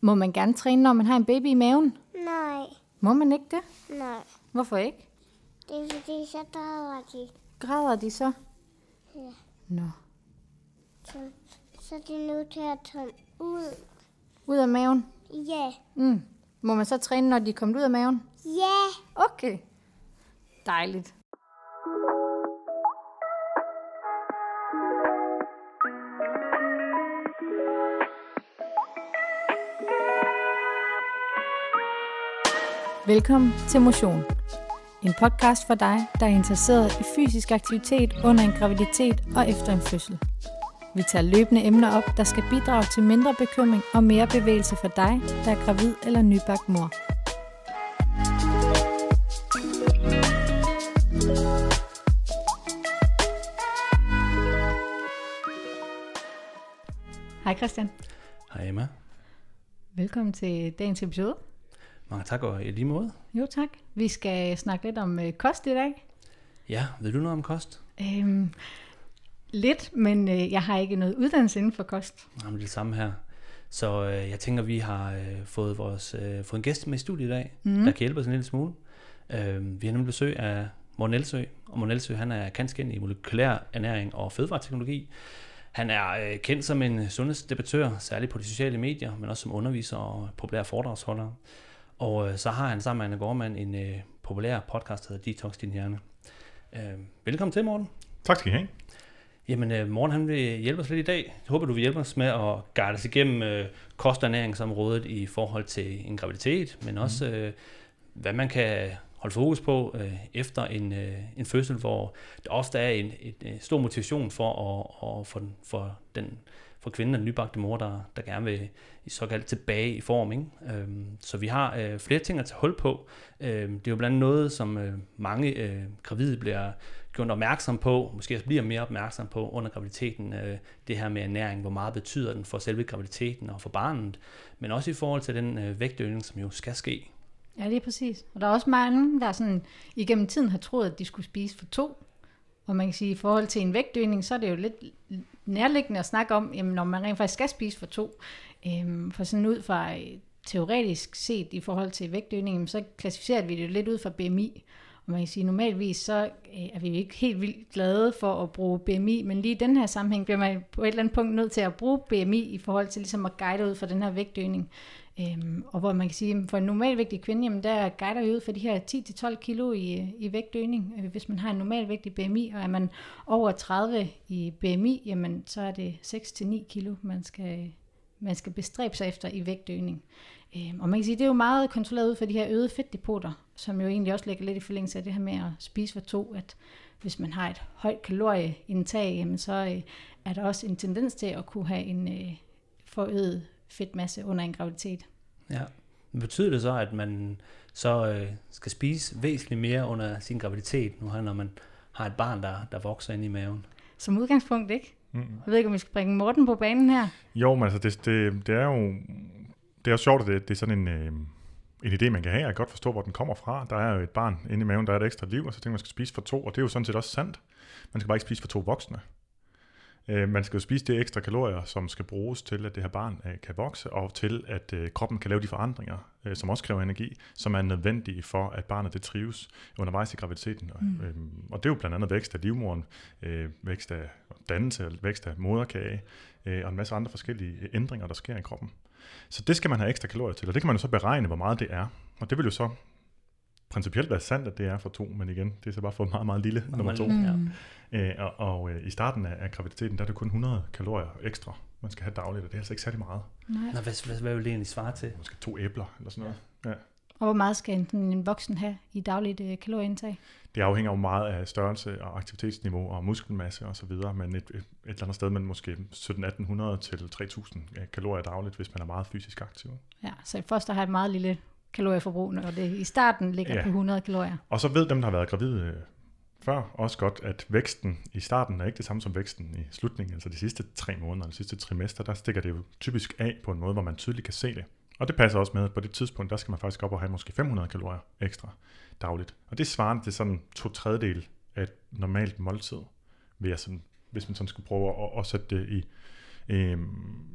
Må man gerne træne, når man har en baby i maven? Nej, Må man ikke det? nej. Hvorfor ikke? Det er fordi, så drager de. Græder de så? Ja. Nå. Så, så er de nødt til at tage ud. Ud af maven? Ja. Mm. Må man så træne, når de er kommet ud af maven? Ja. Okay. Dejligt. Velkommen til Motion. En podcast for dig, der er interesseret i fysisk aktivitet under en graviditet og efter en fødsel. Vi tager løbende emner op, der skal bidrage til mindre bekymring og mere bevægelse for dig, der er gravid eller nybagt mor. Hej Christian. Hej Emma. Velkommen til dagens episode. Mange tak og i lige måde. Jo tak. Vi skal snakke lidt om øh, kost i dag. Ja, ved du noget om kost? Øhm, lidt, men øh, jeg har ikke noget uddannelse inden for kost. Jamen, det samme her. Så øh, jeg tænker, vi har øh, fået, vores, øh, fået en gæst med i studiet i dag, mm. der kan hjælpe os en lille smule. Øh, vi har nemlig besøg af Morten Elsø, og Morten Elsø, han er kanskend i molekylær ernæring og fødevareteknologi. Han er øh, kendt som en sundhedsdebattør, særligt på de sociale medier, men også som underviser og populær foredragsholder. Og øh, så har han sammen med Anna Gormand en øh, populær podcast, der hedder Detox Din Hjerne. Øh, velkommen til, Morten. Tak skal I have. Jamen, øh, Morten han vil hjælpe os lidt i dag. Jeg håber, du vil hjælpe os med at guide os igennem øh, kost- og ernæringsområdet i forhold til en graviditet, men også øh, hvad man kan holde fokus på øh, efter en, øh, en fødsel, hvor der ofte er en, en, en stor motivation for, at, at, for, den, for, den, for kvinden og den nybagte mor, der, der gerne vil i såkaldt tilbage i form. Ikke? Øhm, så vi har øh, flere ting at tage hul på. Øhm, det er jo blandt andet noget, som øh, mange øh, gravide bliver gjort opmærksom på, måske også bliver mere opmærksom på under graviditeten, øh, det her med ernæring, hvor meget betyder den for selve graviditeten og for barnet, men også i forhold til den øh, vægtøgning, som jo skal ske. Ja, det er præcis. Og der er også mange, der sådan, igennem tiden har troet, at de skulle spise for to. Og man kan sige, at i forhold til en vægtøgning, så er det jo lidt nærliggende at snakke om, jamen, når man rent faktisk skal spise for to. Øhm, for sådan ud fra øh, teoretisk set i forhold til vægtøgning, så klassificerer vi det jo lidt ud fra BMI. Og man kan sige, normalvis så øh, er vi ikke helt vildt glade for at bruge BMI, men lige i den her sammenhæng bliver man på et eller andet punkt nødt til at bruge BMI i forhold til ligesom at guide ud for den her vægtøgning. Øhm, og hvor man kan sige, at for en normalvægtig kvinde, jamen der guider vi ud for de her 10-12 kilo i, i vægtøgning. Øh, Hvis man har en normalvægtig BMI, og er man over 30 i BMI, jamen så er det 6-9 kilo, man skal, man skal bestræbe sig efter i vægtøgning. Øhm, og man kan sige, det er jo meget kontrolleret ud for de her øgede fedtdepoter, som jo egentlig også ligger lidt i forlængelse af det her med at spise for to, at hvis man har et højt kalorieindtag, jamen så øh, er der også en tendens til at kunne have en øh, forøget fedtmasse under en graviditet. Ja. Men betyder det så, at man så øh, skal spise væsentligt mere under sin graviditet, nu her, når man har et barn, der, der vokser ind i maven? Som udgangspunkt ikke. Mm. Jeg ved ikke, om vi skal bringe Morten på banen her. Jo, men altså, det, det, det er jo det er jo sjovt, at det, det er sådan en, øh, en idé, man kan have. Jeg kan godt forstå, hvor den kommer fra. Der er jo et barn inde i maven, der er et ekstra liv, og så tænker man, man skal spise for to, og det er jo sådan set også sandt. Man skal bare ikke spise for to voksne. Øh, man skal jo spise det ekstra kalorier, som skal bruges til, at det her barn øh, kan vokse, og til, at øh, kroppen kan lave de forandringer, øh, som også kræver energi, som er nødvendige for, at barnet det trives undervejs i graviditeten. Mm. Øh, og det er jo blandt andet vækst af livmoren, øh, vækst af dannelse, vækst af moderkage, øh, og en masse andre forskellige ændringer, der sker i kroppen. Så det skal man have ekstra kalorier til, og det kan man jo så beregne, hvor meget det er. Og det vil jo så principielt være sandt, at det er for to, men igen, det er så bare for meget, meget lille nummer to. Ja. Øh, og og øh, i starten af, af graviditeten, der er det kun 100 kalorier ekstra, man skal have dagligt, og det er altså ikke særlig meget. Nej. Nå, hvad, hvad, hvad vil det egentlig svare til? Måske to æbler eller sådan noget. Ja. Og hvor meget skal en, en voksen have i dagligt øh, kalorieindtag? Det afhænger jo meget af størrelse og aktivitetsniveau og muskelmasse og så videre, men et, et, et eller andet sted mellem måske 1700-1800 til 3000 kalorier dagligt, hvis man er meget fysisk aktiv. Ja, så foster har et meget lille kalorieforbrug, når det i starten ligger Ja. på 100 kalorier. Og så ved dem, der har været gravide øh, før, også godt, at væksten i starten er ikke det samme som væksten i slutningen, altså de sidste tre måneder, de sidste trimester, der stikker det jo typisk af på en måde, hvor man tydeligt kan se det. Og det passer også med, at på det tidspunkt, der skal man faktisk op og have måske 500 kalorier ekstra dagligt. Og det svarer til sådan to tredjedel af et normalt måltid, ved at sådan, hvis man sådan skulle prøve at, at sætte det i, øhm,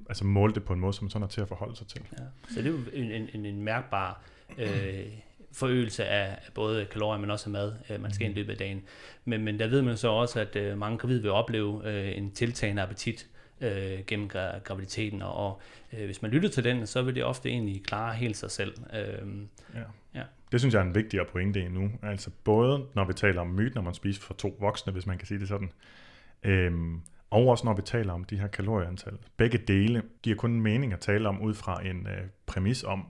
altså måle det på en måde, som sådan er til at forholde sig til. Ja. Så det er jo en, en, en, en mærkbar øh, forøgelse af, både kalorier, men også af mad, øh, man skal ind i løbet af dagen. Men, men der ved man så også, at øh, mange gravide vil opleve øh, en tiltagende appetit øh, gennem gra- graviditeten, og, og øh, hvis man lytter til den, så vil det ofte egentlig klare helt sig selv. Øh, Ja. Ja. Det synes jeg er en vigtigere pointe endnu. Altså både når vi taler om myten, når man spiser for to voksne, hvis man kan sige det sådan, øhm, og også når vi taler om de her kalorieantal. Begge dele giver kun mening at tale om ud fra en øh, præmis om,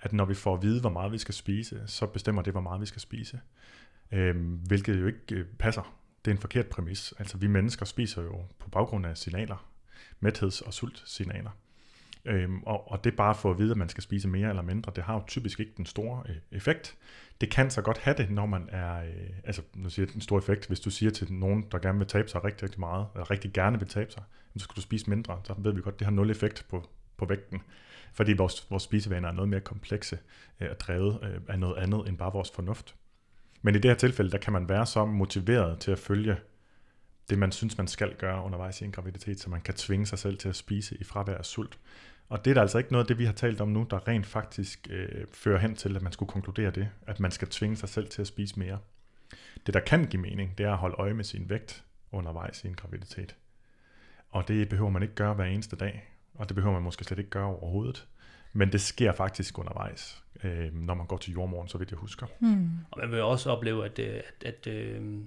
at når vi får at vide, hvor meget vi skal spise, så bestemmer det, hvor meget vi skal spise. Øh, hvilket jo ikke øh, passer. Det er en forkert præmis. Altså vi mennesker spiser jo på baggrund af signaler. Mætheds- og sultsignaler. Øhm, og, og det bare for at vide, at man skal spise mere eller mindre. Det har jo typisk ikke den store øh, effekt. Det kan så godt have det, når man er, øh, altså nu siger jeg den store effekt, hvis du siger til nogen, der gerne vil tabe sig rigtig, rigtig meget, eller rigtig gerne vil tabe sig, så skal du spise mindre, så ved vi godt, det har nul effekt på, på vægten. Fordi vores, vores spisevaner er noget mere komplekse øh, og drevet øh, af noget andet end bare vores fornuft. Men i det her tilfælde, der kan man være så motiveret til at følge det, man synes, man skal gøre undervejs i en graviditet, så man kan tvinge sig selv til at spise i fravær af sult. Og det er da altså ikke noget af det, vi har talt om nu, der rent faktisk øh, fører hen til, at man skulle konkludere det, at man skal tvinge sig selv til at spise mere. Det, der kan give mening, det er at holde øje med sin vægt undervejs i en graviditet. Og det behøver man ikke gøre hver eneste dag, og det behøver man måske slet ikke gøre overhovedet. Men det sker faktisk undervejs, øh, når man går til jordmoren, så vidt jeg husker. Hmm. Og man vil jo også opleve, at, øh, at, at øh,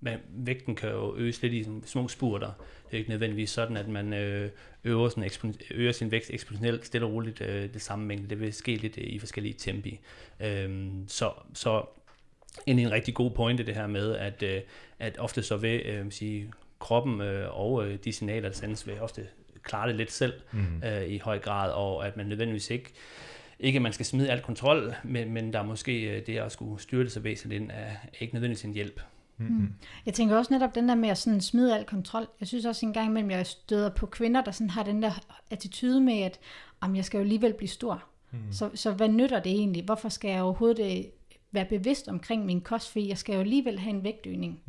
man, vægten kan jo øges lidt i sådan små spurter. Det er ikke nødvendigvis sådan, at man øh, øger, sådan ekspon- øger sin vægt eksponentielt stille og roligt øh, det samme mængde. Det vil ske lidt øh, i forskellige tempi. Øh, så, så egentlig en rigtig god pointe det her med, at, øh, at ofte så vil øh, sige, kroppen øh, og øh, de signaler, der sendes, vil ofte klare det lidt selv Mm. øh, i høj grad, og at man nødvendigvis ikke ikke at man skal smide al kontrol, men, men der er måske det at skulle styre det så væsentligt ind, er ikke nødvendigvis en hjælp. Mm-hmm. Jeg tænker også netop den der med at sådan smide al kontrol. Jeg synes også en gang imellem, jeg støder på kvinder, der sådan har den der attitude med, at jamen, jeg skal jo alligevel blive stor. Mm. Så, så hvad nytter det egentlig? Hvorfor skal jeg overhovedet øh, være bevidst omkring min kost? Fordi jeg skal jo alligevel have en vægtøgning.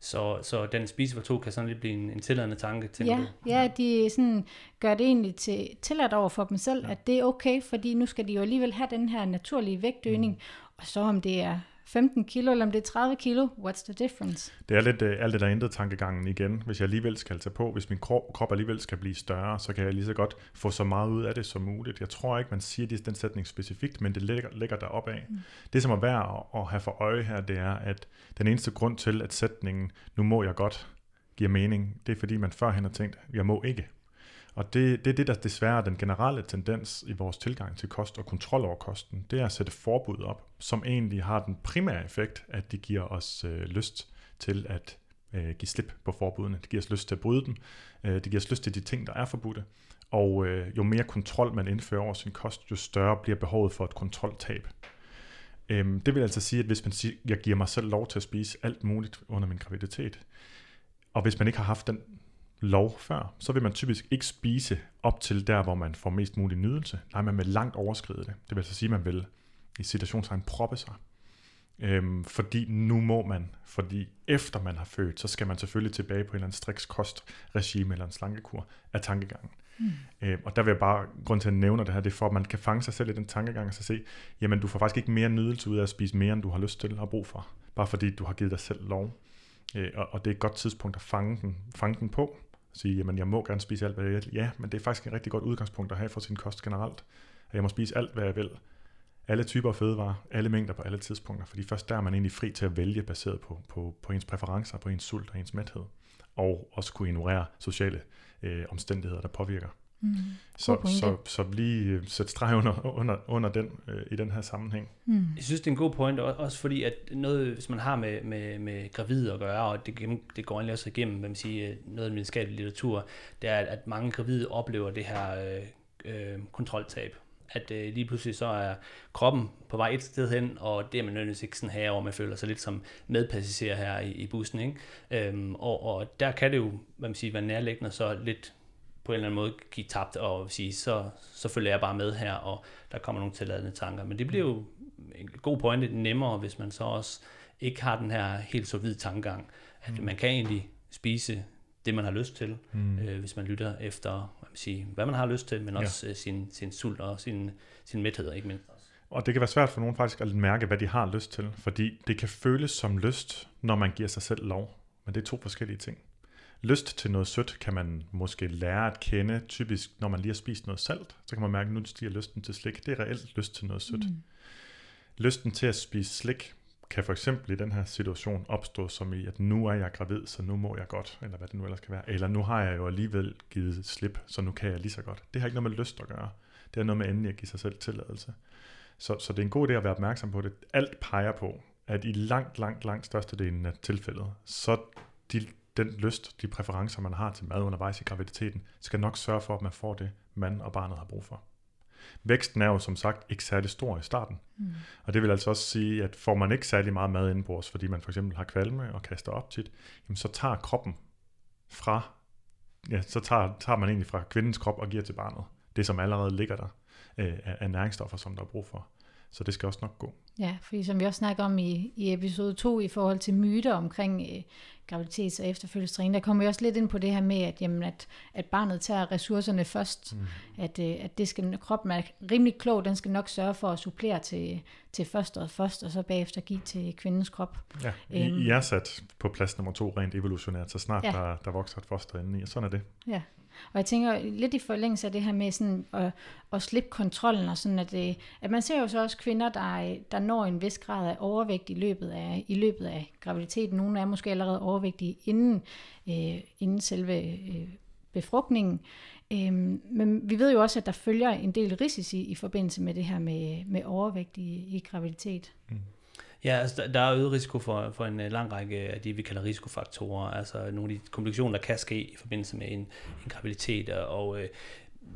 Så, så den spise for to kan sådan lidt blive en, en tilladende tanke, tænker Ja, du? ja, de sådan gør det egentlig til tilladt over for dem selv, ja. at det er okay, fordi nu skal de jo alligevel have den her naturlige vægtøgning. Mm. Og så om det er 15 kilo, eller om det er 30 kilo, what's the difference? Det er lidt uh, alt det der intet tankegangen igen. Hvis jeg alligevel skal tage på, hvis min krop, krop alligevel skal blive større, så kan jeg lige så godt få så meget ud af det som muligt. Jeg tror ikke, man siger det, den sætning specifikt, men det ligger, ligger deroppe af. Mm. Det, som er værd at, at have for øje her, det er, at den eneste grund til, at sætningen, nu må jeg godt, giver mening, det er fordi, man førhen har tænkt, jeg må ikke. Og det, det er det, der desværre er den generelle tendens i vores tilgang til kost og kontrol over kosten. Det er at sætte forbud op, som egentlig har den primære effekt, at det giver os øh, lyst til at øh, give slip på forbudene. Det giver os lyst til at bryde dem. Øh, det giver os lyst til de ting, der er forbudte. Og øh, jo mere kontrol man indfører over sin kost, jo større bliver behovet for et kontroltab. Øhm, det vil altså sige, at hvis man siger, jeg giver mig selv lov til at spise alt muligt under min graviditet, og hvis man ikke har haft den lov før, så vil man typisk ikke spise op til der, hvor man får mest mulig nydelse. Nej, man vil langt overskride det. Det vil altså sige, at man vil i situationstegn proppe sig. Øhm, fordi nu må man, fordi efter man har født, så skal man selvfølgelig tilbage på en eller anden striks kostregime eller en slankekur af tankegangen. Mm. Øhm, og der vil jeg bare, grund til at nævne det her, det er for, at man kan fange sig selv i den tankegang og så se, jamen du får faktisk ikke mere nydelse ud af at spise mere, end du har lyst til og brug for. Bare fordi du har givet dig selv lov. Øh, og, og det er et godt tidspunkt at fange den, fange den på. Sige, jamen jeg må gerne spise alt, hvad jeg vil. Ja, men det er faktisk et rigtig godt udgangspunkt at have for sin kost generelt. At jeg må spise alt, hvad jeg vil. Alle typer af fødevarer, alle mængder på alle tidspunkter. Fordi først der er man egentlig fri til at vælge baseret på, på, på ens præferencer, på ens sult og ens mæthed. Og også kunne ignorere sociale øh, omstændigheder, der påvirker. Mm. Så, pointe. så, så lige øh, sæt streg under, under, under den øh, i den her sammenhæng. Mm. Jeg synes, det er en god point, og- også fordi, at noget, hvis man har med, med, med gravide at gøre, og det, det går egentlig også igennem, hvad man siger, noget af den videnskabelige litteratur, det er, at, at mange gravide oplever det her øh, øh, kontroltab. At øh, lige pludselig så er kroppen på vej et sted hen, og det er man nødvendigvis ikke sådan her, hvor man føler sig lidt som medpassager her i, i bussen. Ikke? Øhm, og, og der kan det jo hvad man siger, være nærliggende så lidt på en eller anden måde give tabt og sige, så, så følger jeg bare med her, og der kommer nogle tilladende tanker. Men det bliver jo en god pointe nemmere, hvis man så også ikke har den her helt så hvid tankegang, at man kan egentlig spise det, man har lyst til, Mm. øh, hvis man lytter efter, hvad man, siger, hvad man har lyst til, men Ja. også øh, sin, sin sult og sin, sin mæthed, ikke mindst. Og det kan være svært for nogen faktisk at mærke, hvad de har lyst til, fordi det kan føles som lyst, når man giver sig selv lov. Men det er to forskellige ting. Lyst til noget sødt kan man måske lære at kende, typisk når man lige har spist noget salt, så kan man mærke, at nu stiger lysten til slik. Det er reelt lyst til noget sødt. Mm. Lysten til at spise slik kan for eksempel i den her situation opstå som i, at nu er jeg gravid, så nu må jeg godt, eller hvad det nu ellers kan være. Eller nu har jeg jo alligevel givet slip, så nu kan jeg lige så godt. Det har ikke noget med lyst at gøre. Det har noget med endelig at give sig selv tilladelse. Så, så det er en god idé at være opmærksom på det. Alt peger på, at i langt, langt, langt størstedelen af tilfældet, så de, den lyst, de præferencer, man har til mad undervejs i graviditeten, skal nok sørge for, at man får det, man og barnet har brug for. Væksten er jo som sagt ikke særlig stor i starten. Mm. Og det vil altså også sige, at får man ikke særlig meget mad indenbords, fordi man for eksempel har kvalme og kaster op tit, jamen så tager kroppen fra, ja, så tager, tager man egentlig fra kvindens krop og giver til barnet. Det, som allerede ligger der øh, af, af næringsstoffer, som der er brug for. Så det skal også nok gå. Ja, fordi som vi også snakker om i, i episode 2 i forhold til myter omkring øh, graviditets- og efterfølgelsestræning, der kommer vi også lidt ind på det her med, at, jamen, at, at barnet tager ressourcerne først. Mm. At, øh, at det skal, kroppen er rimelig klog, den skal nok sørge for at supplere til, til fosteret først, og så bagefter give til kvindens krop. Ja, I, Øhm. I er sat på plads nummer to rent evolutionært, så snart Ja. der, der vokser et foster inde i, og sådan er det. Ja, og jeg tænker lidt i forlængelse af det her med sådan at, at slippe kontrollen, og sådan at, det, at man ser jo så også kvinder, der, øh, der når en vis grad af overvægt i løbet af, i løbet af graviditeten. Nogle er måske allerede overvægtige inden, øh, inden selve øh, befrugtningen. Øhm, men vi ved jo også, at der følger en del risici i forbindelse med det her med, med overvægt i, i graviditet. Mm. Ja, altså, der- er øget risiko for, for en øh, lang række af de, vi kalder risikofaktorer, altså nogle af de komplikationer, der kan ske i forbindelse med en, en graviditet, og øh,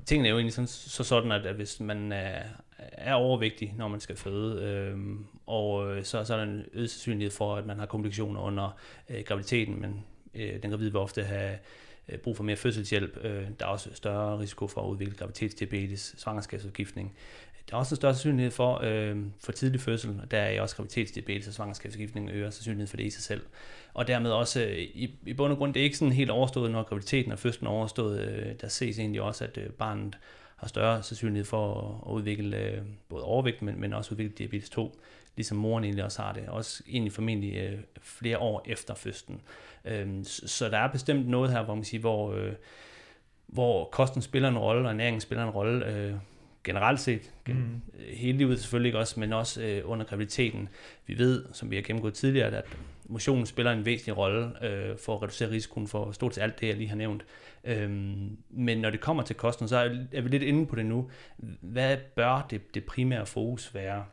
tingene er jo egentlig sådan, så sådan, at, at hvis man er, er overvægtig, når man skal føde, øhm, øh, og så, så er der en øget sandsynlighed for, at man har komplikationer under øh, graviditeten, men øh, den gravide vil ofte have øh, brug for mere fødselshjælp. Øh, der er også større risiko for at udvikle graviditetsdiabetes, svangerskabsudgiftning. Der er også en større sandsynlighed for, øh, for tidlig fødsel, og der er også graviditetsdiabetes og svangerskabsforgiftning øger sandsynligheden for det i sig selv. Og dermed også, øh, i, i bund og grund, det er ikke sådan helt overstået, når graviditeten og fødslen er overstået. Øh, der ses egentlig også, at øh, barnet har større sandsynlighed for at, at udvikle øh, både overvægt, men, men også udvikle diabetes 2, ligesom moren egentlig også har det. Også egentlig formentlig øh, flere år efter fødslen. Øh, så, så der er bestemt noget her, hvor man siger, hvor, øh, hvor kosten spiller en rolle, og ernæringen spiller en rolle, øh, generelt set, mm. hele livet selvfølgelig ikke også, men også øh, under graviditeten. Vi ved, som vi har gennemgået tidligere, at motionen spiller en væsentlig rolle øh, for at reducere risikoen for stort set alt det, jeg lige har nævnt. Øhm, men når det kommer til kosten, så er, vi lidt inde på det nu. Hvad bør det, det primære fokus være,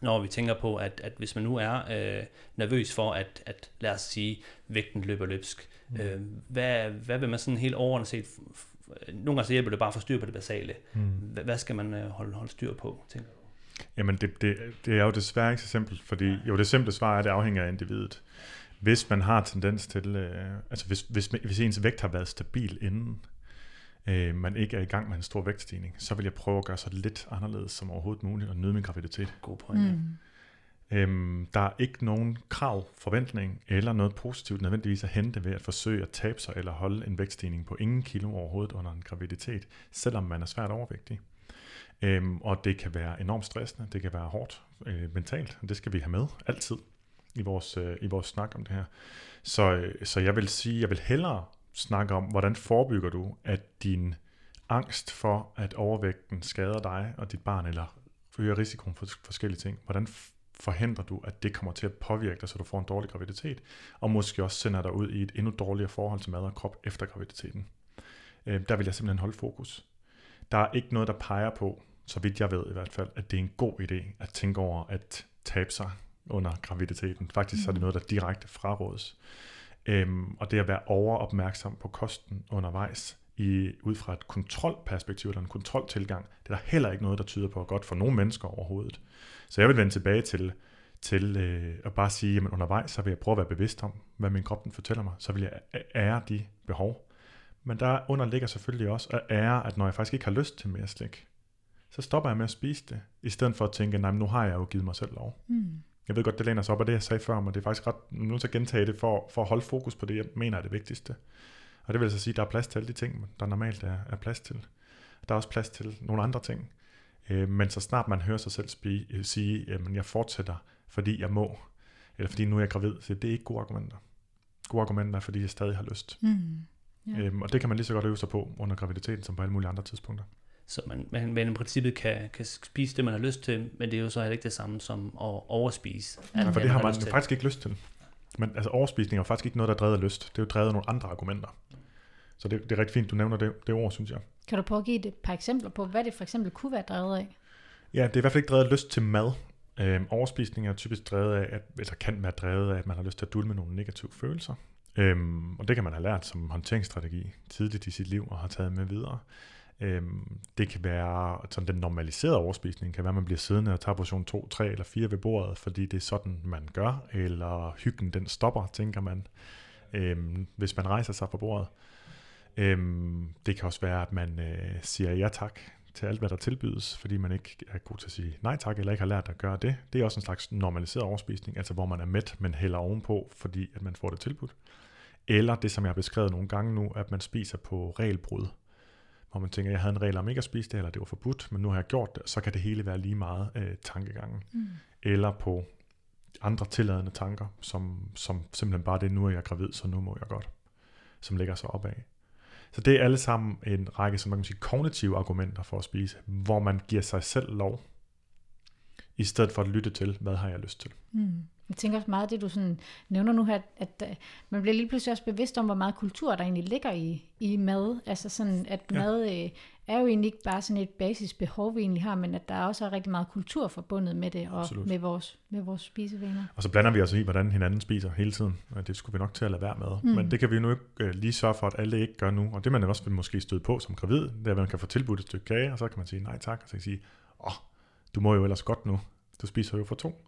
når vi tænker på, at, at hvis man nu er øh, nervøs for, at, at lad os sige, vægten løber løbsk, mm. øh, hvad, hvad vil man sådan helt overordnet set nogle gange så hjælper det bare at få styr på det basale. Mm. Hvad, skal man øh, holde, holde styr på, tænker du? Jamen, det, det, det er jo desværre ikke så simpelt, fordi jo, det simple svar er, at det afhænger af individet. Hvis man har tendens til, øh, altså hvis, hvis, hvis ens vægt har været stabil inden, øh, man ikke er i gang med en stor vægtstigning, så vil jeg prøve at gøre sig lidt anderledes som overhovedet muligt og nyde min graviditet. God pointe. Mm. Øhm, der er ikke nogen krav, forventning eller noget positivt nødvendigvis at hente ved at forsøge at tabe sig eller holde en vægtstigning på ingen kilo overhovedet under en graviditet, selvom man er svært overvægtig. Øhm, og det kan være enormt stressende, det kan være hårdt øh, mentalt, og det skal vi have med altid i vores, øh, i vores snak om det her. Så, øh, så jeg vil sige, jeg vil hellere snakke om, hvordan forebygger du, at din angst for, at overvægten skader dig og dit barn, eller øger risikoen for forskellige ting, hvordan forhindrer du, at det kommer til at påvirke dig, så du får en dårlig graviditet, og måske også sender dig ud i et endnu dårligere forhold til mad og krop efter graviditeten. Øh, der vil jeg simpelthen holde fokus. Der er ikke noget, der peger på, så vidt jeg ved i hvert fald, at det er en god idé at tænke over at tabe sig under graviditeten. Faktisk så er det noget, der direkte frarådes. Øhm, og det at være overopmærksom på kosten undervejs, i, ud fra et kontrolperspektiv eller en kontroltilgang, det er der heller ikke noget, der tyder på godt for nogle mennesker overhovedet. Så jeg vil vende tilbage til, til øh, at bare sige, at undervejs så vil jeg prøve at være bevidst om, hvad min krop den fortæller mig. Så vil jeg ære de behov. Men der under ligger selvfølgelig også at ære, at når jeg faktisk ikke har lyst til mere slik, så stopper jeg med at spise det, i stedet for at tænke, nej, nu har jeg jo givet mig selv lov. Mm. Jeg ved godt, det læner sig op af det, jeg sagde før, men det er faktisk ret, nu at gentage det, for, for at holde fokus på det, jeg mener er det vigtigste. Og det vil altså sige, at der er plads til alle de ting, der normalt er, er plads til. Der er også plads til nogle andre ting. Øh, men så snart man hører sig selv spi, øh, sige, at jeg fortsætter, fordi jeg må, eller fordi nu er jeg gravid, så det er ikke gode argumenter. Gode argumenter er, fordi jeg stadig har lyst. Mm. Ja. Øhm, og det kan man lige så godt øve sig på under graviditeten, som på alle mulige andre tidspunkter. Så man, man, man i princippet kan, kan spise det, man har lyst til, men det er jo så heller ikke det samme som at overspise. Ja, for det har man, man faktisk ikke lyst til. Men altså overspisning er faktisk ikke noget, der er drevet af lyst. Det er jo drevet af nogle andre argumenter. Så det, det er rigtig fint, du nævner det, det ord, synes jeg. Kan du prøve at give et par eksempler på, hvad det for eksempel kunne være drevet af? Ja, det er i hvert fald ikke drevet af lyst til mad. Øhm, overspisning er typisk drevet af, at, eller kan være drevet af, at man har lyst til at dulme nogle negative følelser. Øhm, og det kan man have lært som håndteringsstrategi tidligt i sit liv og har taget med videre. Øhm, det kan være, sådan den normaliserede overspisning kan være, at man bliver siddende og tager portion 2, 3 eller 4 ved bordet, fordi det er sådan, man gør, eller hyggen den stopper, tænker man, øhm, hvis man rejser sig fra bordet. Øhm, det kan også være, at man øh, siger ja tak til alt, hvad der tilbydes, fordi man ikke er god til at sige nej tak, eller ikke har lært at gøre det. Det er også en slags normaliseret overspisning, altså hvor man er mæt, men hælder ovenpå, fordi at man får det tilbudt. Eller det, som jeg har beskrevet nogle gange nu, at man spiser på regelbrud. Hvor man tænker, jeg havde en regel om ikke at spise det, eller det var forbudt, men nu har jeg gjort det, så kan det hele være lige meget øh, tankegangen. Mm. Eller på andre tilladende tanker, som, som simpelthen bare det, nu er jeg gravid, så nu må jeg godt. Som ligger sig opad. Så det er alle sammen en række, som man kan sige, kognitive argumenter for at spise, hvor man giver sig selv lov, i stedet for at lytte til, hvad har jeg lyst til. Mm. Jeg tænker også meget det, du sådan nævner nu her, at, øh, man bliver lige pludselig også bevidst om, hvor meget kultur der egentlig ligger i, i mad. Altså sådan, at ja. mad øh, er jo egentlig ikke bare sådan et basisbehov, vi egentlig har, men at der også er rigtig meget kultur forbundet med det, og med vores, med vores spisevaner. Og så blander vi os i, hvordan hinanden spiser hele tiden. Det skulle vi nok til at lade være med. Mm. Men det kan vi jo nu ikke øh, lige sørge for, at alle ikke gør nu. Og det man også vil måske støde på som gravid, det er, at man kan få tilbudt et stykke kage, og så kan man sige nej tak, og så kan man sige, åh, oh, du må jo ellers godt nu. Du spiser jo for to.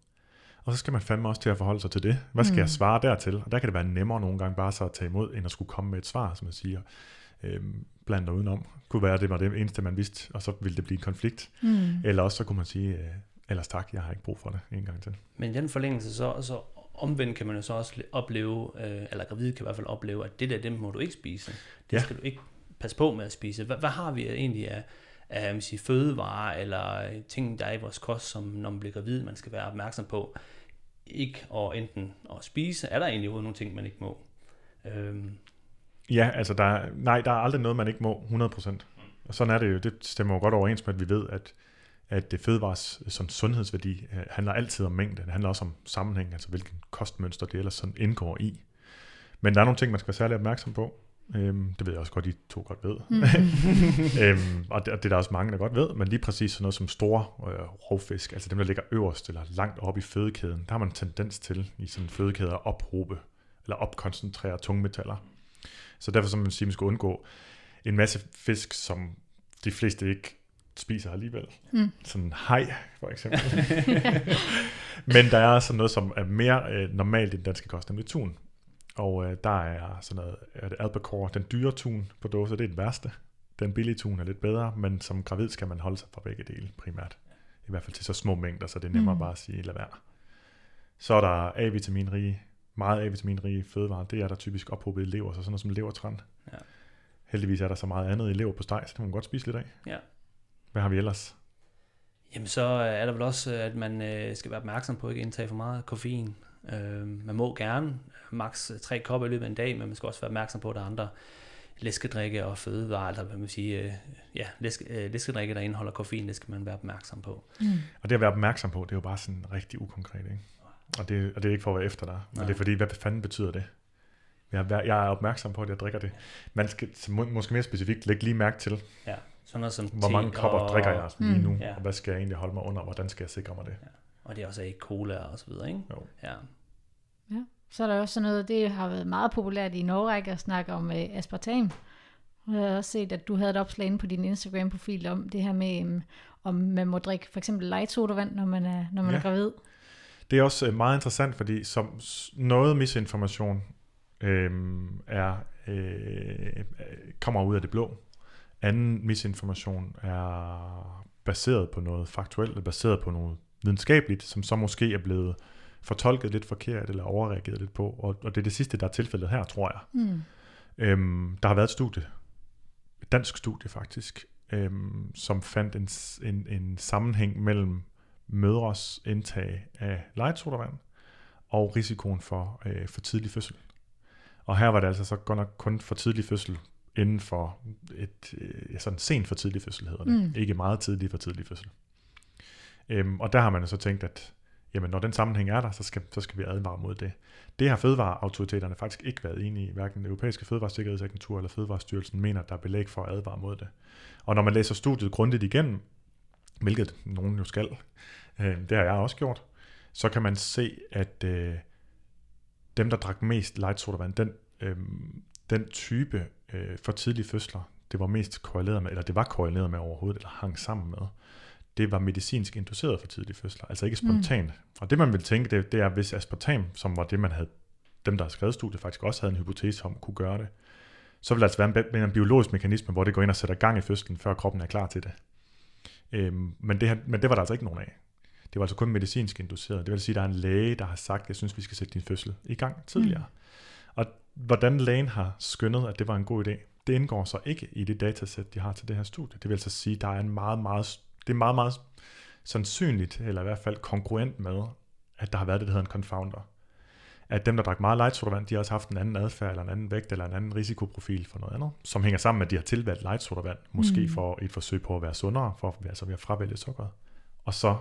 Og så skal man fandme også til at forholde sig til det. Hvad skal mm. jeg svare dertil? Og der kan det være nemmere nogle gange bare så at tage imod, end at skulle komme med et svar, som man siger, øhm, blandt og udenom. Kunne være, at det var det eneste, man vidste, og så ville det blive en konflikt. Mm. Eller også så kunne man sige, øh, ellers tak, jeg har ikke brug for det en gang til. Men i den forlængelse, så, så omvendt kan man jo så også opleve, øh, eller gravid kan i hvert fald opleve, at det der, dem må du ikke spise. Det ja. skal du ikke passe på med at spise. Hvad, hvad har vi egentlig af, af man siger, fødevarer eller ting, der er i vores kost, som når man bliver gravid, man skal være opmærksom på? Ikke at enten at spise. Er der egentlig nogle ting, man ikke må? Øhm. Ja, altså der er, nej, der er aldrig noget, man ikke må 100%. Og sådan er det jo. Det stemmer jo godt overens med, at vi ved, at, at det fødevares øh, sådan sundhedsværdi øh, handler altid om mængde. Det handler også om sammenhæng, altså hvilken kostmønster det ellers sådan indgår i. Men der er nogle ting, man skal være særlig opmærksom på. Øhm, det ved jeg også godt, I to godt ved. Mm. øhm, og, det, og det er der også mange, der godt ved, men lige præcis sådan noget som store øh, rovfisk, altså dem, der ligger øverst eller langt oppe i fødekæden, der har man en tendens til i sådan en fødekæde at ophobe eller opkoncentrere tungmetaller. Så derfor så man sige, at man skal undgå en masse fisk, som de fleste ikke spiser alligevel. Mm. Sådan hej, for eksempel. Men der er sådan noget, som er mere øh, normalt i den danske kost, nemlig tun. Og øh, der er sådan noget, er det albacore, den dyre tun på dåse, det er den værste. Den billige tun er lidt bedre, men som gravid skal man holde sig fra begge dele primært. I hvert fald til så små mængder, så det er nemmere mm. bare at sige, lad være. Så er der A-vitaminrige, meget A-vitaminrige fødevarer. Det er der typisk ophobet i lever, så sådan noget som levertræn. Ja. Heldigvis er der så meget andet i lever på steg, så det må man godt spise lidt af. Ja. Hvad har vi ellers? Jamen så er der vel også, at man øh, skal være opmærksom på at ikke indtage for meget koffein. Øh, man må gerne maks tre kopper i løbet af en dag, men man skal også være opmærksom på, at der er andre læskedrikke og fødevarer, eller hvad man sige, øh, ja, læske, øh, læskedrikke, der indeholder koffein, det skal man være opmærksom på. Mm. Og det at være opmærksom på, det er jo bare sådan rigtig ukonkret, ikke? Og det, og det er ikke for at være efter dig, men Nej. det er fordi, hvad fanden betyder det? Jeg er, jeg er opmærksom på, at jeg drikker det. Man skal må, måske mere specifikt lægge lige mærke til, ja, sådan noget som hvor mange kopper og, drikker jeg lige nu, mm. ja. og hvad skal jeg egentlig holde mig under, og hvordan skal jeg sikre mig det? Ja. Og det er også af cola og så videre, ikke? Jo. Ja. ja. Så er der også sådan noget, det har været meget populært i Norge at snakke om uh, aspartam. Jeg har også set, at du havde et opslag inde på din Instagram-profil om det her med, um, om man må drikke for eksempel light sodavand, når man er, når man ja. er gravid. Det er også uh, meget interessant, fordi som noget misinformation øhm, er, øh, kommer ud af det blå. Anden misinformation er baseret på noget faktuelt, baseret på noget videnskabeligt, som så måske er blevet fortolket lidt forkert eller overreageret lidt på, og, og det er det sidste, der er tilfældet her, tror jeg. Mm. Øhm, der har været et studie, et dansk studie faktisk, øhm, som fandt en, en, en sammenhæng mellem mødres indtag af light sodavand og risikoen for, øh, for tidlig fødsel. Og her var det altså så godt nok kun for tidlig fødsel inden for et øh, sådan sen for tidlig fødsel hedder det. Mm. Ikke meget tidlig for tidlig fødsel. Øhm, og der har man så tænkt, at jamen, når den sammenhæng er der, så skal, så skal vi advare mod det. Det har fødevareautoriteterne faktisk ikke været enige i. Hverken den europæiske fødevaresikkerhedsagentur eller Fødevarestyrelsen mener, at der er belæg for at advare mod det. Og når man læser studiet grundigt igennem, hvilket nogen jo skal, øh, det har jeg også gjort, så kan man se, at øh, dem, der drak mest light sodavand, den, øh, den type øh, for tidlige fødsler, det var mest korreleret med, eller det var korreleret med overhovedet, eller hang sammen med, det var medicinsk induceret for tidlige fødsler, altså ikke spontant. Mm. Og det man vil tænke, det, det er, hvis aspartam, som var det, man havde, dem der har skrevet studiet, faktisk også havde en hypotese om, kunne gøre det, så vil der altså være en, en biologisk mekanisme, hvor det går ind og sætter gang i fødslen, før kroppen er klar til det. Øhm, men, det her, men det var der altså ikke nogen af. Det var altså kun medicinsk induceret. Det vil sige, at der er en læge, der har sagt, jeg synes, vi skal sætte din fødsel i gang tidligere. Mm. Og hvordan lægen har skønnet, at det var en god idé, det indgår så ikke i det datasæt, de har til det her studie. Det vil altså sige, at der er en meget, meget, det er meget, meget sandsynligt, eller i hvert fald kongruent med, at der har været det, der hedder en confounder. At dem, der drak meget light sodavand, de har også haft en anden adfærd, eller en anden vægt, eller en anden risikoprofil for noget andet, som hænger sammen med, at de har tilvalgt light sodavand, måske Mm. for et forsøg på at være sundere, for altså ved at fravælge sukkeret. Og så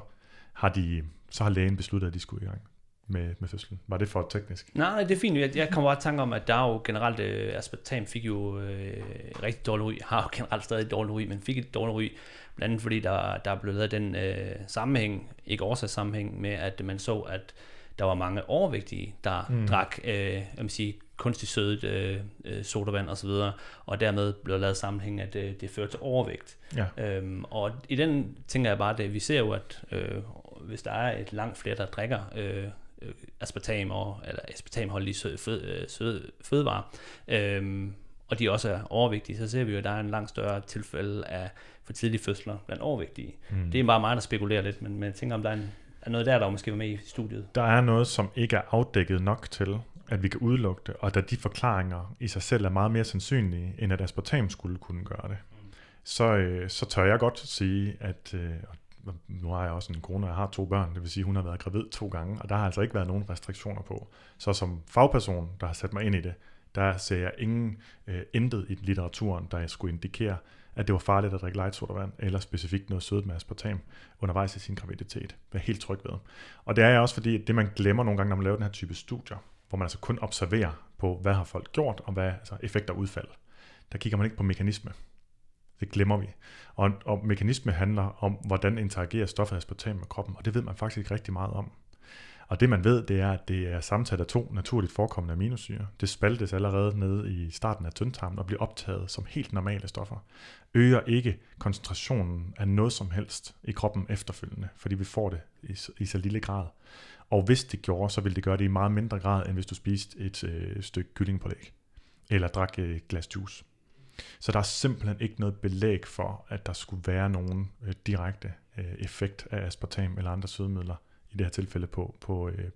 har, de, så har lægen besluttet, at de skulle i gang med, med fødslen. Var det for teknisk? Nej, det er fint. Jeg, jeg kommer bare i tanke om, at der er jo generelt, øh, aspartam fik jo øh, rigtig dårlig ry, har jo generelt stadig dårlig ry, men fik et dårligt ry, blandt andet fordi der, der er blevet lavet den øh, sammenhæng, ikke årsagssammenhæng, med at man så, at der var mange overvægtige, der mm. Drak, øh, jeg vil sige, kunstig sødet øh, øh, sodavand og så videre, og dermed blev lavet sammenhæng, at øh, det førte til overvægt. Ja. Øhm, og i den tænker jeg bare, at vi ser jo, at øh, hvis der er et langt flere, der drikker øh, øh, aspartam og, eller aspartamholdige sød, fød, øh, sød, fødevarer, øhm, og de også er overvægtige, så ser vi jo, at der er en langt større tilfælde af for tidlige fødsler blandt overvægtige. Mm. Det er bare mig, der spekulerer lidt, men, men jeg tænker, om der er, en, er noget der, der måske var med i studiet. Der er noget, som ikke er afdækket nok til, at vi kan udelukke det, og da de forklaringer i sig selv er meget mere sandsynlige, end at aspartam skulle kunne gøre det, så, øh, så tør jeg godt sige, at øh, nu har jeg også en kone, og jeg har to børn, det vil sige, hun har været gravid to gange, og der har altså ikke været nogen restriktioner på. Så som fagperson, der har sat mig ind i det, der ser jeg ingen øh, intet i litteraturen, der skulle indikere, at det var farligt at drikke light sodavand, eller specifikt noget sødt med aspartam undervejs i sin graviditet. Vær helt tryg ved. Og det er jeg også fordi, at det man glemmer nogle gange, når man laver den her type studier, hvor man altså kun observerer på, hvad har folk gjort, og hvad altså effekter og udfald. Der kigger man ikke på mekanisme. Det glemmer vi. Og, og mekanisme handler om, hvordan interagerer stoffet altså aspartam med kroppen, og det ved man faktisk ikke rigtig meget om. Og det man ved, det er, at det er sammensat af to naturligt forekommende aminosyre. Det spaltes allerede nede i starten af tyndtarmen og bliver optaget som helt normale stoffer. Øger ikke koncentrationen af noget som helst i kroppen efterfølgende, fordi vi får det i, så- i så lille grad. Og hvis det gjorde, så ville det gøre det i meget mindre grad, end hvis du spiste et øh, stykke kyllingpålæg, eller drak øh, et glas juice. Så der er simpelthen ikke noget belæg for, at der skulle være nogen øh, direkte øh, effekt af aspartam eller andre sødemidler, i det her tilfælde på, på, øh,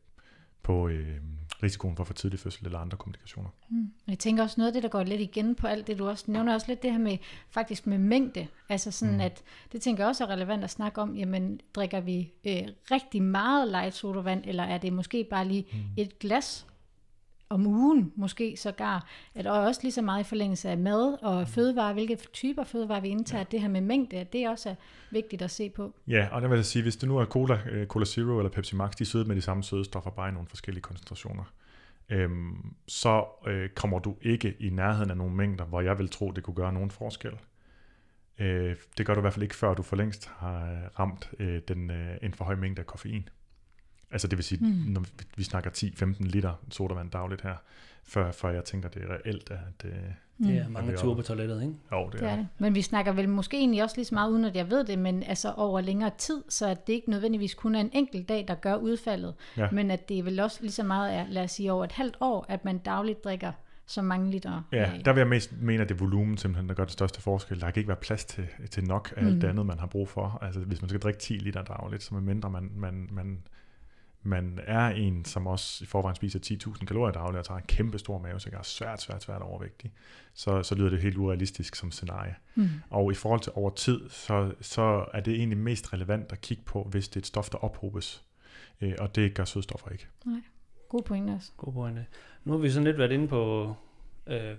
på øh, risikoen for for tidlig fødsel eller andre komplikationer. Mm. Jeg tænker også noget af det, der går lidt igen på alt det, du også nævner, også lidt det her med, faktisk med mængde. Altså sådan, mm. at det tænker jeg også er relevant at snakke om, jamen drikker vi øh, rigtig meget light sodavand, eller er det måske bare lige mm. et glas om ugen, måske sågar, at og også lige så meget i forlængelse af mad og fødevarer, hvilke typer fødevarer vi indtager, ja. det her med mængde, at det også er vigtigt at se på. Ja, og der vil jeg sige, hvis det nu er Cola, øh, Cola Zero eller Pepsi Max, de er søde med de samme sødestoffer, bare i nogle forskellige koncentrationer, øhm, så øh, kommer du ikke i nærheden af nogle mængder, hvor jeg vil tro, det kunne gøre nogen forskel. Øh, det gør du i hvert fald ikke, før du for længst har ramt øh, den, øh, en for høj mængde af koffein. Altså det vil sige, Mm. når vi, vi snakker 10-15 liter sodavand dagligt her, før, før jeg tænker, det er reelt, at... Øh, Mm. Det er mange det er ture på toilettet, ikke? jo, det, Det er det. Men vi snakker vel måske egentlig også lige så meget, uden at jeg ved det, men altså over længere tid, så at det ikke nødvendigvis kun er en enkelt dag, der gør udfaldet, Ja. men at det vel også lige så meget er, lad os sige, over et halvt år, at man dagligt drikker så mange liter. Ja, der vil jeg mest mene, at det er volumen simpelthen, der gør det største forskel. Der kan ikke være plads til, til nok af alt Mm. det andet, man har brug for. Altså hvis man skal drikke 10 liter dagligt, så medmindre man, man, man, man er en, som også i forvejen spiser 10.000 kalorier dagligt, og tager en kæmpe stor mave, så er svært, svært, svært overvægtig, så, så lyder det helt urealistisk som scenarie. Mm. Og i forhold til over tid, så, så er det egentlig mest relevant at kigge på, hvis det er et stof, der ophobes. Øh, og det gør sødstoffer ikke. God pointe også. God pointe. Nu har vi sådan lidt været inde på, øh,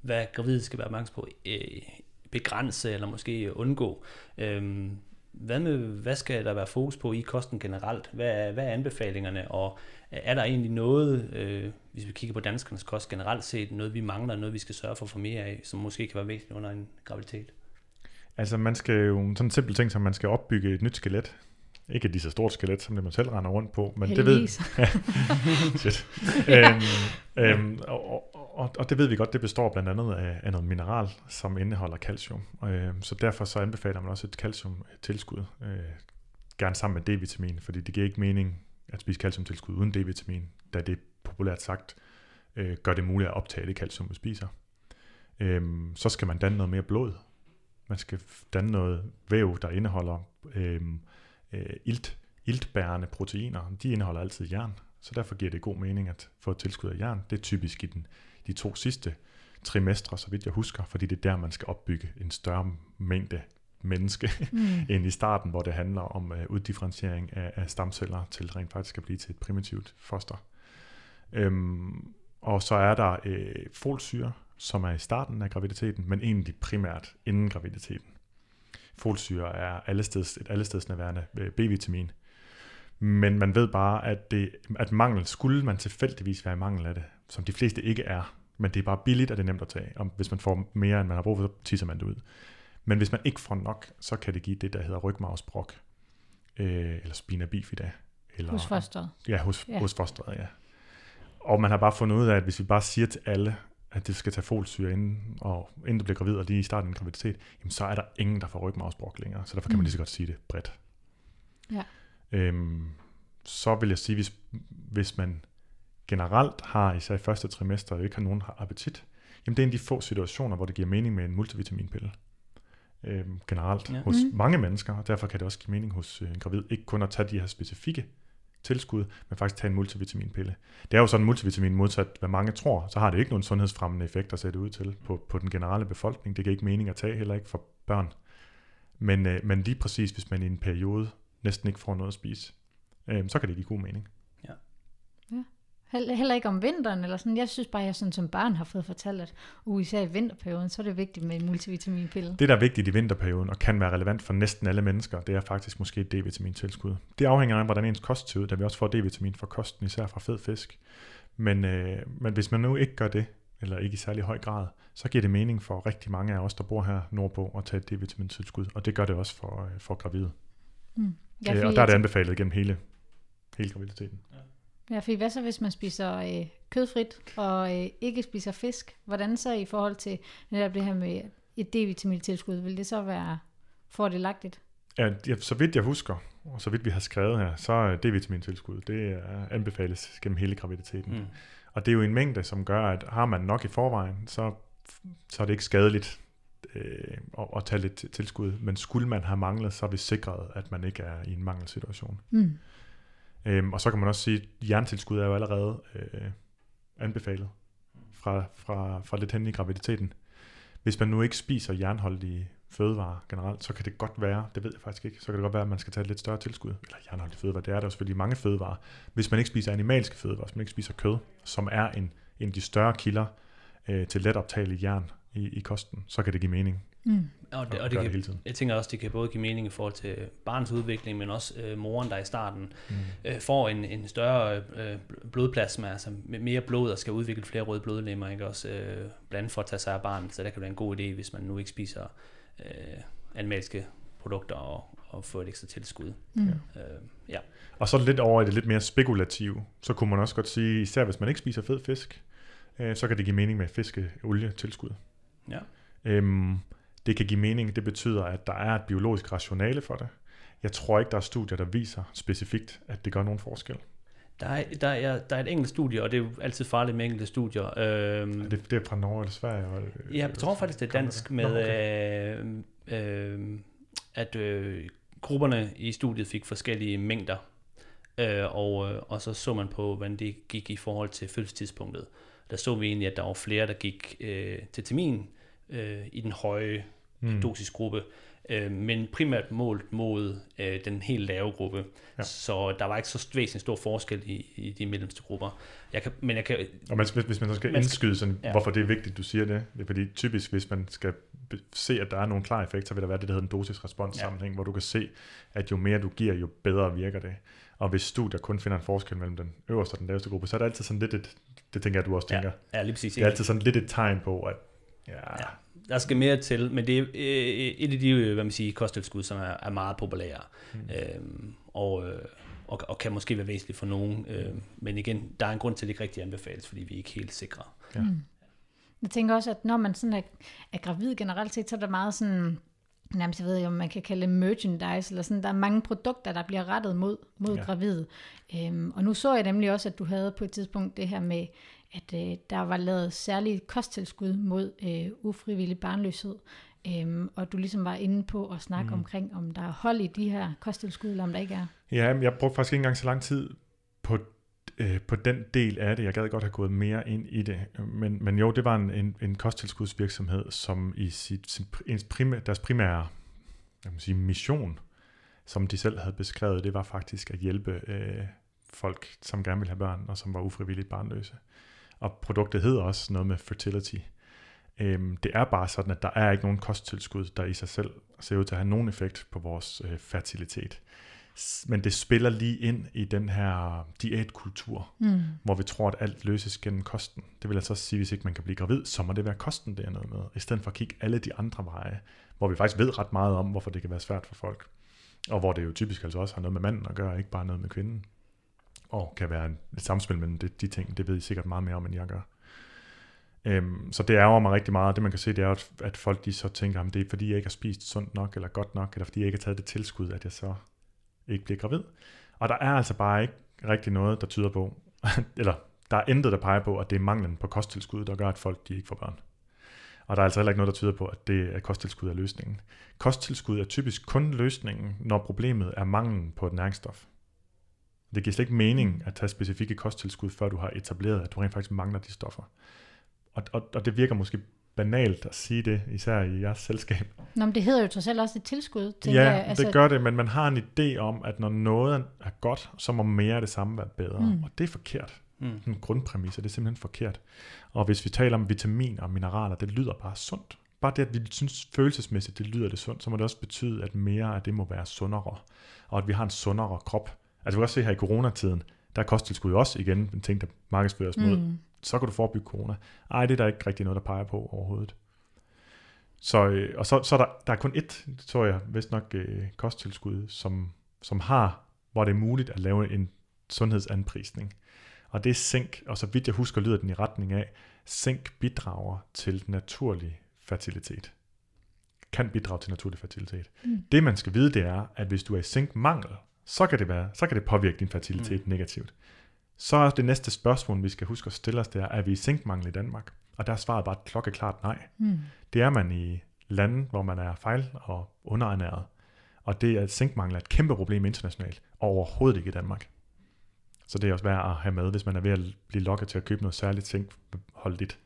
hvad gravide skal være opmærksom på, øh, begrænse eller måske undgå. Øh, hvad, med, hvad skal der være fokus på i kosten generelt? Hvad er, hvad er anbefalingerne, og er der egentlig noget, øh, hvis vi kigger på danskernes kost generelt set, noget vi mangler, noget vi skal sørge for at få mere af, som måske kan være væsentligt under en graviditet? Altså man skal jo, sådan en simpel ting som man skal opbygge et nyt skelet. Ikke et lige så stort skelet, som det man selv render rundt på, men det ved, Heldigvis. Shit. øhm, øhm, og, og, og, det ved vi godt, det består blandt andet af, af noget mineral, som indeholder calcium. Øh, så derfor så anbefaler man også et calciumtilskud, øh, gerne sammen med D-vitamin, fordi det giver ikke mening at spise calciumtilskud uden D-vitamin, da det populært sagt øh, gør det muligt at optage det calcium, man spiser. Øh, så skal man danne noget mere blod. Man skal danne noget væv, der indeholder øhm, øh, ilt, iltbærende proteiner. De indeholder altid jern, så derfor giver det god mening at få et tilskud af jern. Det er typisk i den, de to sidste trimestre, så vidt jeg husker, fordi det er der, man skal opbygge en større mængde menneske, Mm. end i starten, hvor det handler om øh, uddifferentiering af, af stamceller til rent faktisk at blive til et primitivt foster. Øhm, og så er der øh, folsyre, som er i starten af graviditeten, men egentlig primært inden graviditeten. Folsyre er allesteds, et allestedsnærværende øh, B-vitamin, men man ved bare, at, det, at mangel, skulle man tilfældigvis være i mangel af det, som de fleste ikke er, men det er bare billigt, og det er nemt at tage. Og hvis man får mere, end man har brug for, så tisser man det ud. Men hvis man ikke får nok, så kan det give det, der hedder rygmavsbrok, øh, eller spina bifida. Eller, Hos fosteret. Ja, hos, Ja. hos fosteret, ja. Og man har bare fundet ud af, at hvis vi bare siger til alle, at det skal tage folsyre inden, og inden du bliver gravid, og lige i starten af en graviditet, jamen så er der ingen, der får rygmavsbrok længere. Så derfor kan man Mm. lige så godt sige det bredt. Ja. Øhm, så vil jeg sige, hvis, hvis man generelt har, især i første trimester, ikke har nogen appetit, jamen det er en af de få situationer, hvor det giver mening med en multivitaminpille. Øhm, generelt Ja. hos mm. mange mennesker, og derfor kan det også give mening hos øh, en gravid, ikke kun at tage de her specifikke tilskud, men faktisk tage en multivitaminpille. Det er jo sådan en multivitamin modsat, hvad mange tror, så har det ikke nogen sundhedsfremmende effekt at sætte ud til på, på den generelle befolkning. Det giver ikke mening at tage, heller ikke for børn. Men, øh, men lige præcis, hvis man i en periode næsten ikke får noget at spise, øh, så kan det give god mening. Hell- Heller ikke om vinteren, eller sådan. Jeg synes bare, at jeg sådan som barn har fået fortalt, at uh, især i vinterperioden, så er det vigtigt med en multivitaminpille. Det, der er vigtigt i vinterperioden, og kan være relevant for næsten alle mennesker, det er faktisk måske et D-vitamin-tilskud. Det afhænger af, hvordan ens kost ser ud, da vi også får D-vitamin fra kosten, især fra fed fisk. Men, øh, men hvis man nu ikke gør det, eller ikke i særlig høj grad, så giver det mening for rigtig mange af os, der bor her nordpå, at tage et D-vitamin-tilskud. Og det gør det også for, øh, for gravide. Mm. Ja, øh, og der er det anbefalet gennem hele, hele graviditeten. Ja, fordi hvad så, hvis man spiser øh, kødfrit og øh, ikke spiser fisk? Hvordan så i forhold til netop det her med et D-vitamin-tilskud? Vil det så være fordelagtigt? Ja, ja, så vidt jeg husker, og så vidt vi har skrevet her, så er D-vitamin-tilskud, det er anbefales gennem hele graviditeten. Mm. Og det er jo en mængde, som gør, at har man nok i forvejen, så, så er det ikke skadeligt øh, at, at tage lidt tilskud. Men skulle man have manglet, så er vi sikret, at man ikke er i en mangelsituation. Mm. Øhm, og så kan man også sige, at jerntilskud er jo allerede øh, anbefalet fra, fra, fra lidt hen i graviditeten. Hvis man nu ikke spiser jernholdige fødevarer generelt, så kan det godt være, det ved jeg faktisk ikke, så kan det godt være, at man skal tage et lidt større tilskud. Eller jernholdige fødevarer, det er der jo selvfølgelig mange fødevarer. Hvis man ikke spiser animalske fødevarer, hvis man ikke spiser kød, som er en, en af de større kilder øh, til let optagelig jern i, i kosten, så kan det give mening Mm. Og det, og det gøre det kan, hele tiden. jeg tænker også, det kan både give mening i forhold til barnets udvikling, men også øh, moren, der i starten Mm. øh, får en, en større øh, blodplasma, altså med mere blod og skal udvikle flere røde blodlemmer, ikke også øh, blandt for at tage sig af barnet, så det kan være en god idé, hvis man nu ikke spiser øh, animalske produkter og, og få et ekstra tilskud. Mm. Øh, ja. Og så lidt over i det lidt mere spekulative, så kunne man også godt sige, især hvis man ikke spiser fed fisk, øh, så kan det give mening med fiskeolie tilskud. Ja. Øhm, det kan give mening, det betyder, at der er et biologisk rationale for det. Jeg tror ikke, der er studier, der viser specifikt, at det gør nogen forskel. Der er, der, er, der er et enkelt studie, og det er jo altid farligt med enkelte studier. Øhm, Er det, det er fra Norge eller Sverige? Og, øh, Ja, jeg tror faktisk, det er dansk Nå, med, okay. øh, øh, at øh, grupperne i studiet fik forskellige mængder øh, og, øh, og så så man på, hvordan det gik i forhold til fødselstidspunktet. Der så vi egentlig, at der var flere, der gik øh, til termin øh, i den høje mm. dosisgruppe, øh, men primært målt mod øh, den helt lave gruppe. Ja. Ja. Så der var ikke så væsentligt stor forskel i, i de mellemste grupper. Jeg kan, men jeg kan, Og man, hvis, hvis man så skal Man indskyde sådan, ja. ja. hvorfor det er vigtigt, du siger det, det er fordi typisk, hvis man skal se, at der er nogle klare effekter, så vil der være det, der hedder en dosis-respons Ja. sammenhæng, hvor du kan se, at jo mere du giver, jo bedre virker det. Og hvis studier kun finder en forskel mellem den øverste og den laveste gruppe, så er det altid sådan lidt et, det tænker jeg, du også ja, tænker, ja, lige præcis. det er altid sådan lidt et tegn på, at ja, Ja, der skal mere til, men det er øh, et af de, øh, hvad man siger, kosttilskud, som er, er meget populære, mm. øhm, og, øh, og, og kan måske være væsentligt for nogen, øh, men igen, der er en grund til, at det ikke rigtig anbefales, fordi vi er ikke helt sikre. Jeg tænker også, at når man sådan er, er gravid generelt set, så er der meget sådan, nærmest jeg ved ikke, om man kan kalde det merchandise, eller sådan, der er mange produkter, der bliver rettet mod, mod Ja. ja. gravide. Øhm, og nu så jeg nemlig også, at du havde på et tidspunkt det her med, at øh, der var lavet særlige kosttilskud mod øh, ufrivillig barnløshed. Øhm, og du ligesom var inde på at snakke mm. omkring, om der er hold i de her kosttilskud, eller om der ikke er. Ja, jeg brugte faktisk ikke engang så lang tid på, øh, på den del af det. Jeg gad godt have gået mere ind i det. Men, men jo, det var en, en, en kosttilskudsvirksomhed, som i sit, sin, ens primæ, deres primære jeg sige, mission, som de selv havde beskrevet, det var faktisk at hjælpe øh, folk, som gerne ville have børn, og som var ufrivilligt barnløse. Og produktet hedder også noget med fertility. Øhm, det er bare sådan, at der er ikke nogen kosttilskud, der i sig selv ser ud til at have nogen effekt på vores øh, fertilitet. Men det spiller lige ind i den her diætkultur, Mm. hvor vi tror, at alt løses gennem kosten. Det vil altså også sige, hvis ikke man kan blive gravid, så må det være kosten, det er noget med. I stedet for at kigge alle de andre veje, hvor vi faktisk ved ret meget om, hvorfor det kan være svært for folk. Og hvor det jo typisk altså også har noget med manden at gøre, ikke bare noget med kvinden. Og kan være et samspil mellem de, de ting, det ved I sikkert meget mere om, end jeg gør. Øhm, så det ærger mig rigtig meget. Det man kan se, det er, at, at folk de så tænker, at det er fordi, jeg ikke har spist sundt nok, eller godt nok, eller fordi jeg ikke har taget det tilskud, at jeg så ikke bliver gravid. Og der er altså bare ikke rigtig noget, der tyder på, eller der er intet, der peger på, at det er manglen på kosttilskud, der gør, at folk de ikke får børn. Og der er altså heller ikke noget, der tyder på, at det er kosttilskud er løsningen. Kosttilskud er typisk kun løsningen, når problemet er manglen på et næringsstof. Det giver slet ikke mening at tage specifikke kosttilskud, før du har etableret, at du rent faktisk mangler de stoffer. Og, og, og det virker måske banalt at sige det, især i jeres selskab. Nå, men det hedder jo trods alt også et tilskud, tænker Ja, jeg. altså, det gør det, men man har en idé om, at når noget er godt, så må mere af det samme være bedre. Mm. Og det er forkert. Mm. En grundpræmis, det er simpelthen forkert. Og hvis vi taler om vitaminer og mineraler, det lyder bare sundt. Bare det, at vi synes følelsesmæssigt, det lyder det sundt, så må det også betyde, at mere af det må være sundere. Og at vi har en sundere krop. Altså vi kan også se her i coronatiden, der er kosttilskud også igen en ting, der markedsføres mod. Mm. Så kan du forebygge corona. Ej, det er der ikke rigtig noget, der peger på overhovedet. Så, øh, og så, så er der, der er kun ét, tror jeg, vist nok øh, kosttilskud, som, som har, hvor det er muligt at lave en sundhedsanprisning. Og det er zink, og så vidt jeg husker, lyder den i retning af, zink bidrager til naturlig fertilitet. Kan bidrage til naturlig fertilitet. Mm. Det man skal vide, det er, at hvis du er i zinkmangel, så kan det, være, så kan det påvirke din fertilitet mm. negativt. Så er det næste spørgsmål, vi skal huske at stille os, det er, er vi i zinkmangel i Danmark? Og der er svaret bare klokkeklart nej. Mm. Det er man i lande, hvor man er fejl- og underernæret. Og det er zinkmangel er et kæmpe problem internationalt, og overhovedet ikke i Danmark. Så det er også værd at have med, hvis man er ved at blive lokket til at købe noget særligt zinkholdigt.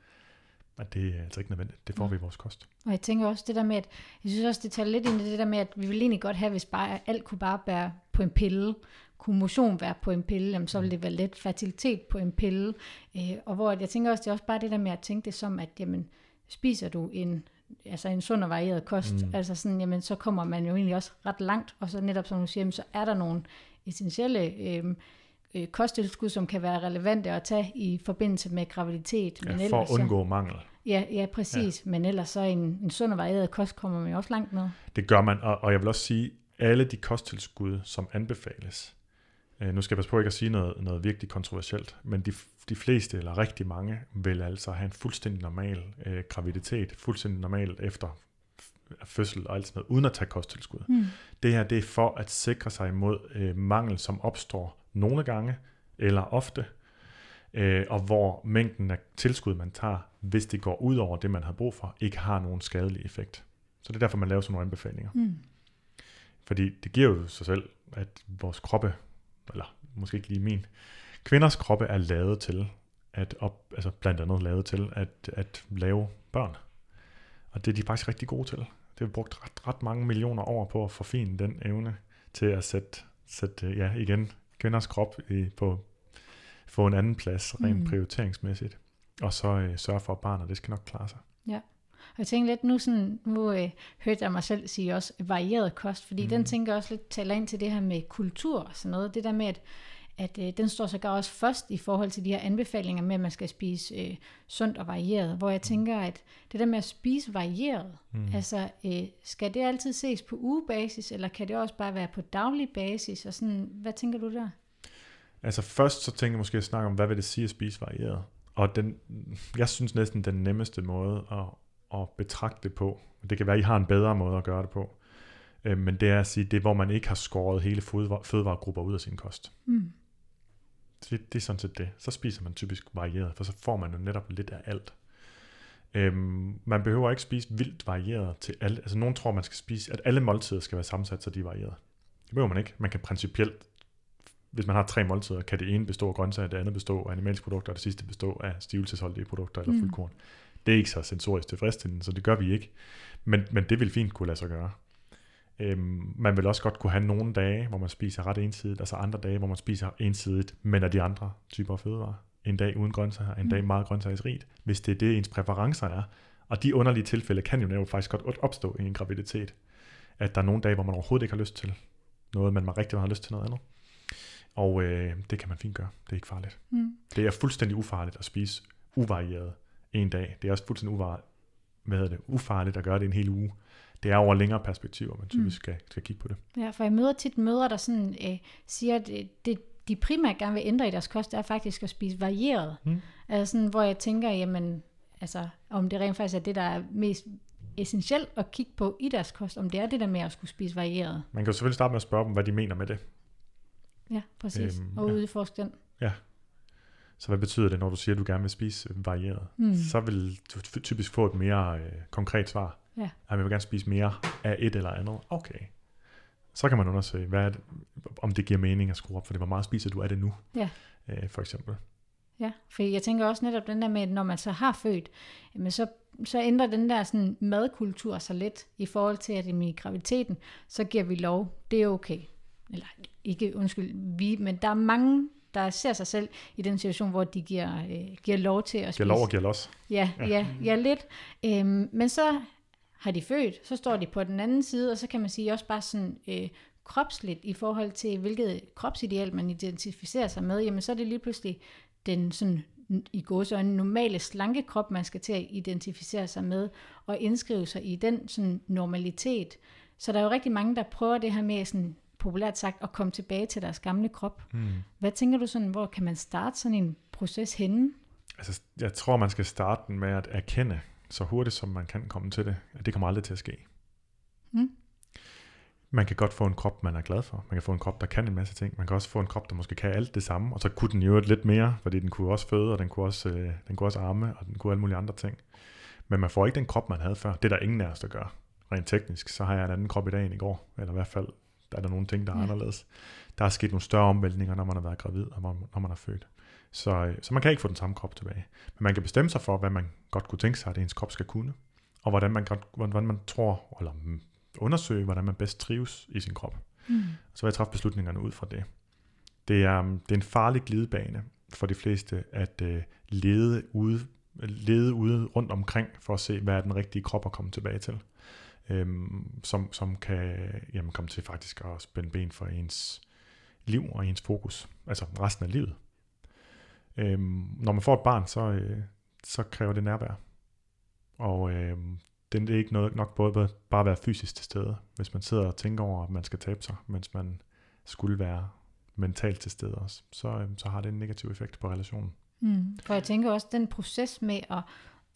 Men det er altså ikke nødvendigt. Det får vi i vores kost. Og jeg tænker også det der med, at jeg synes også, det tager lidt ind i det der med, at vi vil egentlig godt have, hvis bare alt kunne bare være på en pille, kunne motion være på en pille, jamen, så ville det være let fertilitet på en pille. Øh, og hvor jeg tænker også, det er også bare det der med at tænke det som, at jamen, spiser du en, altså en sund og varieret kost, mm. altså sådan, jamen, så kommer man jo egentlig også ret langt, og så netop som du siger, jamen, så er der nogle essentielle øh, øh, kosttilskud, som kan være relevante at tage i forbindelse med graviditet. Ja, Men for ellers at så- undgå mangel. Ja, ja præcis. Ja. Men ellers så en, en sund og varieret kost kommer man jo også langt med. Det gør man, og, og jeg vil også sige, alle de kosttilskud, som anbefales, øh, nu skal jeg passe på ikke at sige noget, noget virkelig kontroversielt, men de, de fleste, eller rigtig mange, vil altså have en fuldstændig normal øh, graviditet, fuldstændig normal efter fødsel og alt sådan noget, uden at tage kosttilskud. Mm. Det her, det er for at sikre sig imod øh, mangel, som opstår nogle gange, eller ofte, øh, og hvor mængden af tilskud, man tager, hvis det går ud over det, man har brug for, ikke har nogen skadelig effekt. Så det er derfor, man laver sådan nogle anbefalinger. Mm. Fordi det giver jo sig selv, at vores kroppe, eller måske ikke lige min. Kvinders kroppe er lavet til, at op, altså blandt andet lavet til, at, at lave børn. Og det er de faktisk rigtig gode til. Det har brugt ret, ret mange millioner år på at forfine den evne til at sætte, sætte ja, igen, kvinders krop i, på, få en anden plads, rent Mm. prioriteringsmæssigt. Og så øh, sørge for, at barnet det skal nok klare sig. Og jeg tænker lidt nu, sådan, nu øh, hørte jeg mig selv sige også varieret kost, fordi mm. den tænker jeg også lidt taler ind til det her med kultur og sådan noget. Det der med, at, at øh, den står sågar også først i forhold til de her anbefalinger med, at man skal spise øh, sundt og varieret. Hvor jeg tænker, at det der med at spise varieret, mm. altså øh, skal det altid ses på ugebasis, eller kan det også bare være på daglig basis? Og sådan, hvad tænker du der? Altså først så tænker jeg måske at snakke om, hvad vil det sige at spise varieret? Og den, jeg synes næsten den nemmeste måde at, at betragte det på, det kan være, at I har en bedre måde at gøre det på, øh, men det er at sige, det er, hvor man ikke har skåret hele fødevare, fødevaregrupper ud af sin kost. Mm. Det, det er sådan set det. Så spiser man typisk varieret, for så får man jo netop lidt af alt. Øhm, man behøver ikke spise vildt varieret til alle. Altså nogen tror, man skal spise, at alle måltider skal være sammensat, så de er varieret. Det behøver man ikke. Man kan principielt, hvis man har tre måltider, kan det ene bestå af grøntsager, det andet bestå af animalske produkter, og det sidste bestå af stivelsesholdige produkter eller Mm. fuldkorn. Det er ikke så sensorisk tilfredsstillende, så det gør vi ikke. Men, men det vil fint kunne lade sig gøre. Øhm, man vil også godt kunne have nogle dage, hvor man spiser ret ensidigt, og så andre dage, hvor man spiser ensidigt, men af de andre typer af fødevarer. En dag uden grøntsager, en Mm. dag meget grøntsagsrigt, hvis det er det, ens præferencer er. Og de underlige tilfælde kan jo faktisk godt opstå i en graviditet. At der er nogle dage, hvor man overhovedet ikke har lyst til noget, men man rigtig meget har lyst til noget andet. Og øh, det kan man fint gøre. Det er ikke farligt. Mm. Det er fuldstændig ufarligt at spise uvarieret en dag. Det er også fuldstændig uvar, hvad hedder det, ufarligt at gøre det en hel uge. Det er over længere perspektiver, man typisk skal, skal kigge på det. Ja, for jeg møder tit mødre, der sådan, øh, siger, at øh, det, de primært gerne vil ændre i deres kost, det er faktisk at spise varieret. Mm. Altså sådan, hvor jeg tænker, jamen, altså, om det rent faktisk er det, der er mest essentielt at kigge på i deres kost, om det er det der med at skulle spise varieret. Man kan jo selvfølgelig starte med at spørge dem, hvad de mener med det. Ja, præcis. Øhm, og ja. udforske den. Så hvad betyder det, når du siger, at du gerne vil spise varieret? Mm. Så vil du ty- typisk få et mere øh, konkret svar. Ja. At jeg vil gerne spise mere af et eller andet. Okay. Så kan man undersøge, hvad det, om det giver mening at skrue op for det. Hvor meget spiser du af det nu? Ja. Øh, for eksempel. Ja, for jeg tænker også netop den der med, at når man så har født, jamen så, så ændrer den der sådan madkultur sig lidt i forhold til, at i graviditeten, så giver vi lov, det er okay. Eller ikke, undskyld, vi, men der er mange, der ser sig selv i den situation, hvor de giver, øh, giver lov til at spise. Giver lov og giver los. Ja, ja, ja lidt. Øhm, men så har de født, så står de på den anden side, og så kan man sige også bare sådan øh, kropsligt i forhold til, hvilket kropsideal man identificerer sig med, jamen så er det lige pludselig den sådan i gåsøjne normale slanke krop, man skal til at identificere sig med, og indskrive sig i den sådan normalitet. Så der er jo rigtig mange, der prøver det her med sådan populært sagt at komme tilbage til deres gamle krop. Hmm. Hvad tænker du sådan, hvor kan man starte sådan en proces henne? Altså, jeg tror, man skal starte den med at erkende, så hurtigt som man kan komme til det, at det kommer aldrig til at ske. Mm. Man kan godt få en krop, man er glad for. Man kan få en krop, der kan en masse ting. Man kan også få en krop, der måske kan alt det samme, og så kunne den jo lidt mere, fordi den kunne også føde, og den kunne også, øh, den kunne også arme, og den kunne alle mulige andre ting. Men man får ikke den krop, man havde før. Det er der ingen af os, der gør. Rent teknisk, så har jeg en anden krop i dag end i går. Eller i hvert fald, der er der nogle ting, der er Ja. anderledes. Der er sket nogle større omvæltninger, når man har været gravid, og når man er født. Så, øh, så man kan ikke få den samme krop tilbage. Men man kan bestemme sig for, hvad man godt kunne tænke sig, at ens krop skal kunne. Og hvordan man, godt, hvordan man tror, eller undersøge, hvordan man bedst trives i sin krop. Mm. Så vil jeg træffe beslutningerne ud fra det. Det er, um, det er en farlig glidebane for de fleste at uh, lede, ude, lede ude rundt omkring for at se, hvad er den rigtige krop at komme tilbage til. Um, som, som kan jamen, komme til faktisk at spænde ben for ens liv og ens fokus, altså resten af livet. Øhm, når man får et barn, så, øh, så kræver det nærvær. Og øh, det er ikke noget, nok både bare at være fysisk til stede, hvis man sidder og tænker over, at man skal tabe sig, mens man skulle være mentalt til stede også, så, øh, så har det en negativ effekt på relationen. Mm. For jeg tænker også, den proces med at,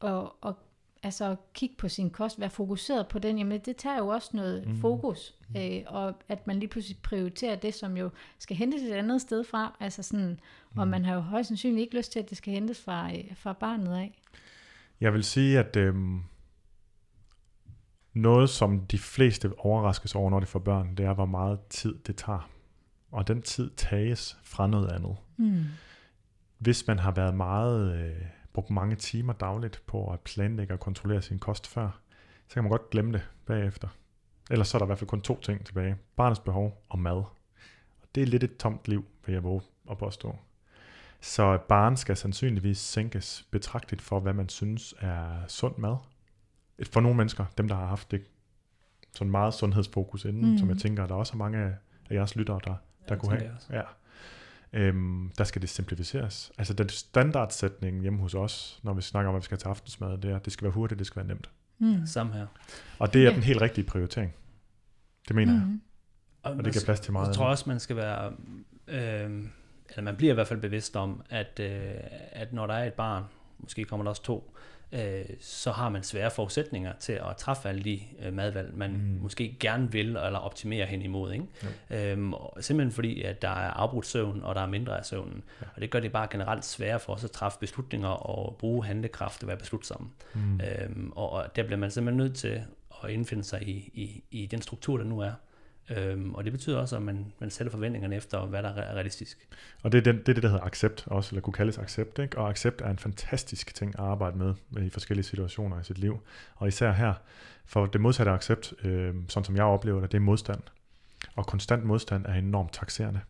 at, at, altså at kigge på sin kost, være fokuseret på den, jamen det tager jo også noget Mm. mm. fokus, øh, og at man lige pludselig prioriterer det, som jo skal hentes et andet sted fra, altså sådan, og Mm. man har jo højst sandsynligt ikke lyst til, at det skal hentes fra, øh, fra barnet af. Jeg vil sige, at øhm, noget, som de fleste overraskes over, når de får børn, det er, hvor meget tid det tager og den tid tages fra noget andet. Mm. Hvis man har været meget, øh, brugt mange timer dagligt på at planlægge og kontrollere sin kost før, så kan man godt glemme det bagefter. Ellers så er der i hvert fald kun to ting tilbage. Barnets behov og mad. Og det er lidt et tomt liv, vil jeg våge at påstå. Så barn skal sandsynligvis sænkes betragteligt for, hvad man synes er sund mad. For nogle mennesker, dem der har haft det sådan meget sundhedsfokus inden, Mm. mm. som jeg tænker, der også er mange af jeres lyttere, der, der det kunne have. Ja. Øhm, der skal det simplificeres. Altså den standardsætning hjemme hos os, når vi snakker om, hvad vi skal til aftensmad, det er, det skal være hurtigt, det skal være nemt. Mm. Samme her. Og det er Ja. den helt rigtige prioritering. Det mener jeg. Mm. Og det giver plads til meget Jeg tror også, man skal være, øh, eller man bliver i hvert fald bevidst om, at, øh, at når der er et barn, måske kommer der også to, øh, så har man svære forudsætninger til at træffe alle de øh, madvalg, man Mm. måske gerne vil, eller optimere hen imod. Ikke? Øhm, og simpelthen fordi, at der er afbrudt søvn, og der er mindre af søvnen. Ja. Og det gør det bare generelt sværere for os at træffe beslutninger og bruge handlekraft og være beslutsomme. Mm. Øhm, og, og der bliver man simpelthen nødt til at indfinde sig i, i, i den struktur, der nu er. Øhm, og det betyder også, at man, man sætter forventningerne efter, hvad der er realistisk. Og det er, den, det er det, der hedder accept også, eller kunne kaldes accept. Ikke? Og accept er en fantastisk ting at arbejde med øh, i forskellige situationer i sit liv. Og især her, for det modsatte af accept, øh, sådan som jeg oplever det, det er modstand. Og konstant modstand er enormt taxerende.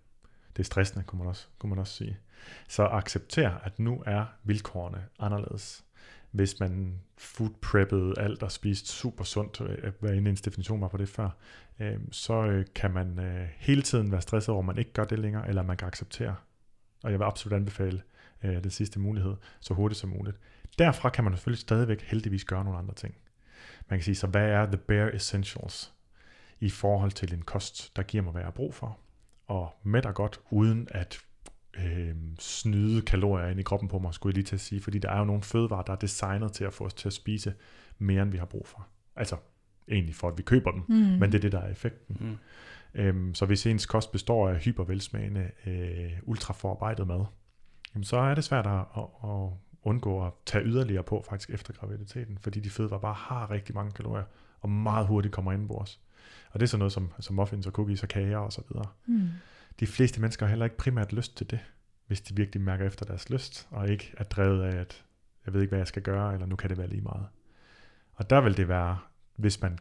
Det er stressende, kunne man også, kunne man også sige. Så accepter, at nu er vilkårene anderledes. Hvis man food preppede alt og spiste super sundt, øh, hvad end ens definition var på det før, øh, så øh, kan man øh, hele tiden være stresset over, at man ikke gør det længere, eller man kan acceptere. Og jeg vil absolut anbefale øh, den sidste mulighed så hurtigt som muligt. Derfra kan man selvfølgelig stadigvæk heldigvis gøre nogle andre ting. Man kan sige, så hvad er the bare essentials i forhold til en kost, der giver mig, hvad jeg har brug for, og mætter godt, uden at øh, snyde kalorier ind i kroppen på mig, skulle jeg lige til at sige, fordi der er jo nogle fødevarer, der er designet til at få os til at spise mere, end vi har brug for. Altså egentlig for, at vi køber dem, Mm. men det er det, der er effekten. Mm. Øhm, så hvis ens kost består af hypervelsmagende, øh, ultraforarbejdet mad, jamen så er det svært at, at, at undgå at tage yderligere på faktisk efter graviditeten, fordi de fødevarer bare har rigtig mange kalorier, og meget hurtigt kommer ind på os. Og det er sådan noget som, som muffins og cookies og kager og så videre. Mm. De fleste mennesker har heller ikke primært lyst til det, hvis de virkelig mærker efter deres lyst, og ikke er drevet af, at jeg ved ikke, hvad jeg skal gøre, eller nu kan det være lige meget. Og der vil det være, hvis man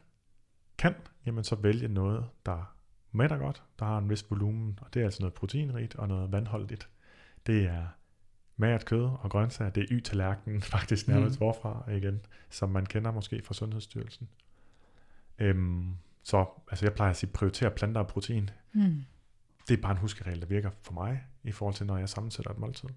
kan, jamen så vælge noget, der mætter godt, der har en vis volumen, og det er altså noget proteinrigt og noget vandholdigt. Det er magert kød og grøntsager, det er y-tallerkenen faktisk nærmest Mm. forfra igen, som man kender måske fra Sundhedsstyrelsen. Øhm, så altså jeg plejer at sige, prioritere planter og protein. Mm. Det er bare en huskeregel, der virker for mig, i forhold til, når jeg sammensætter et måltid.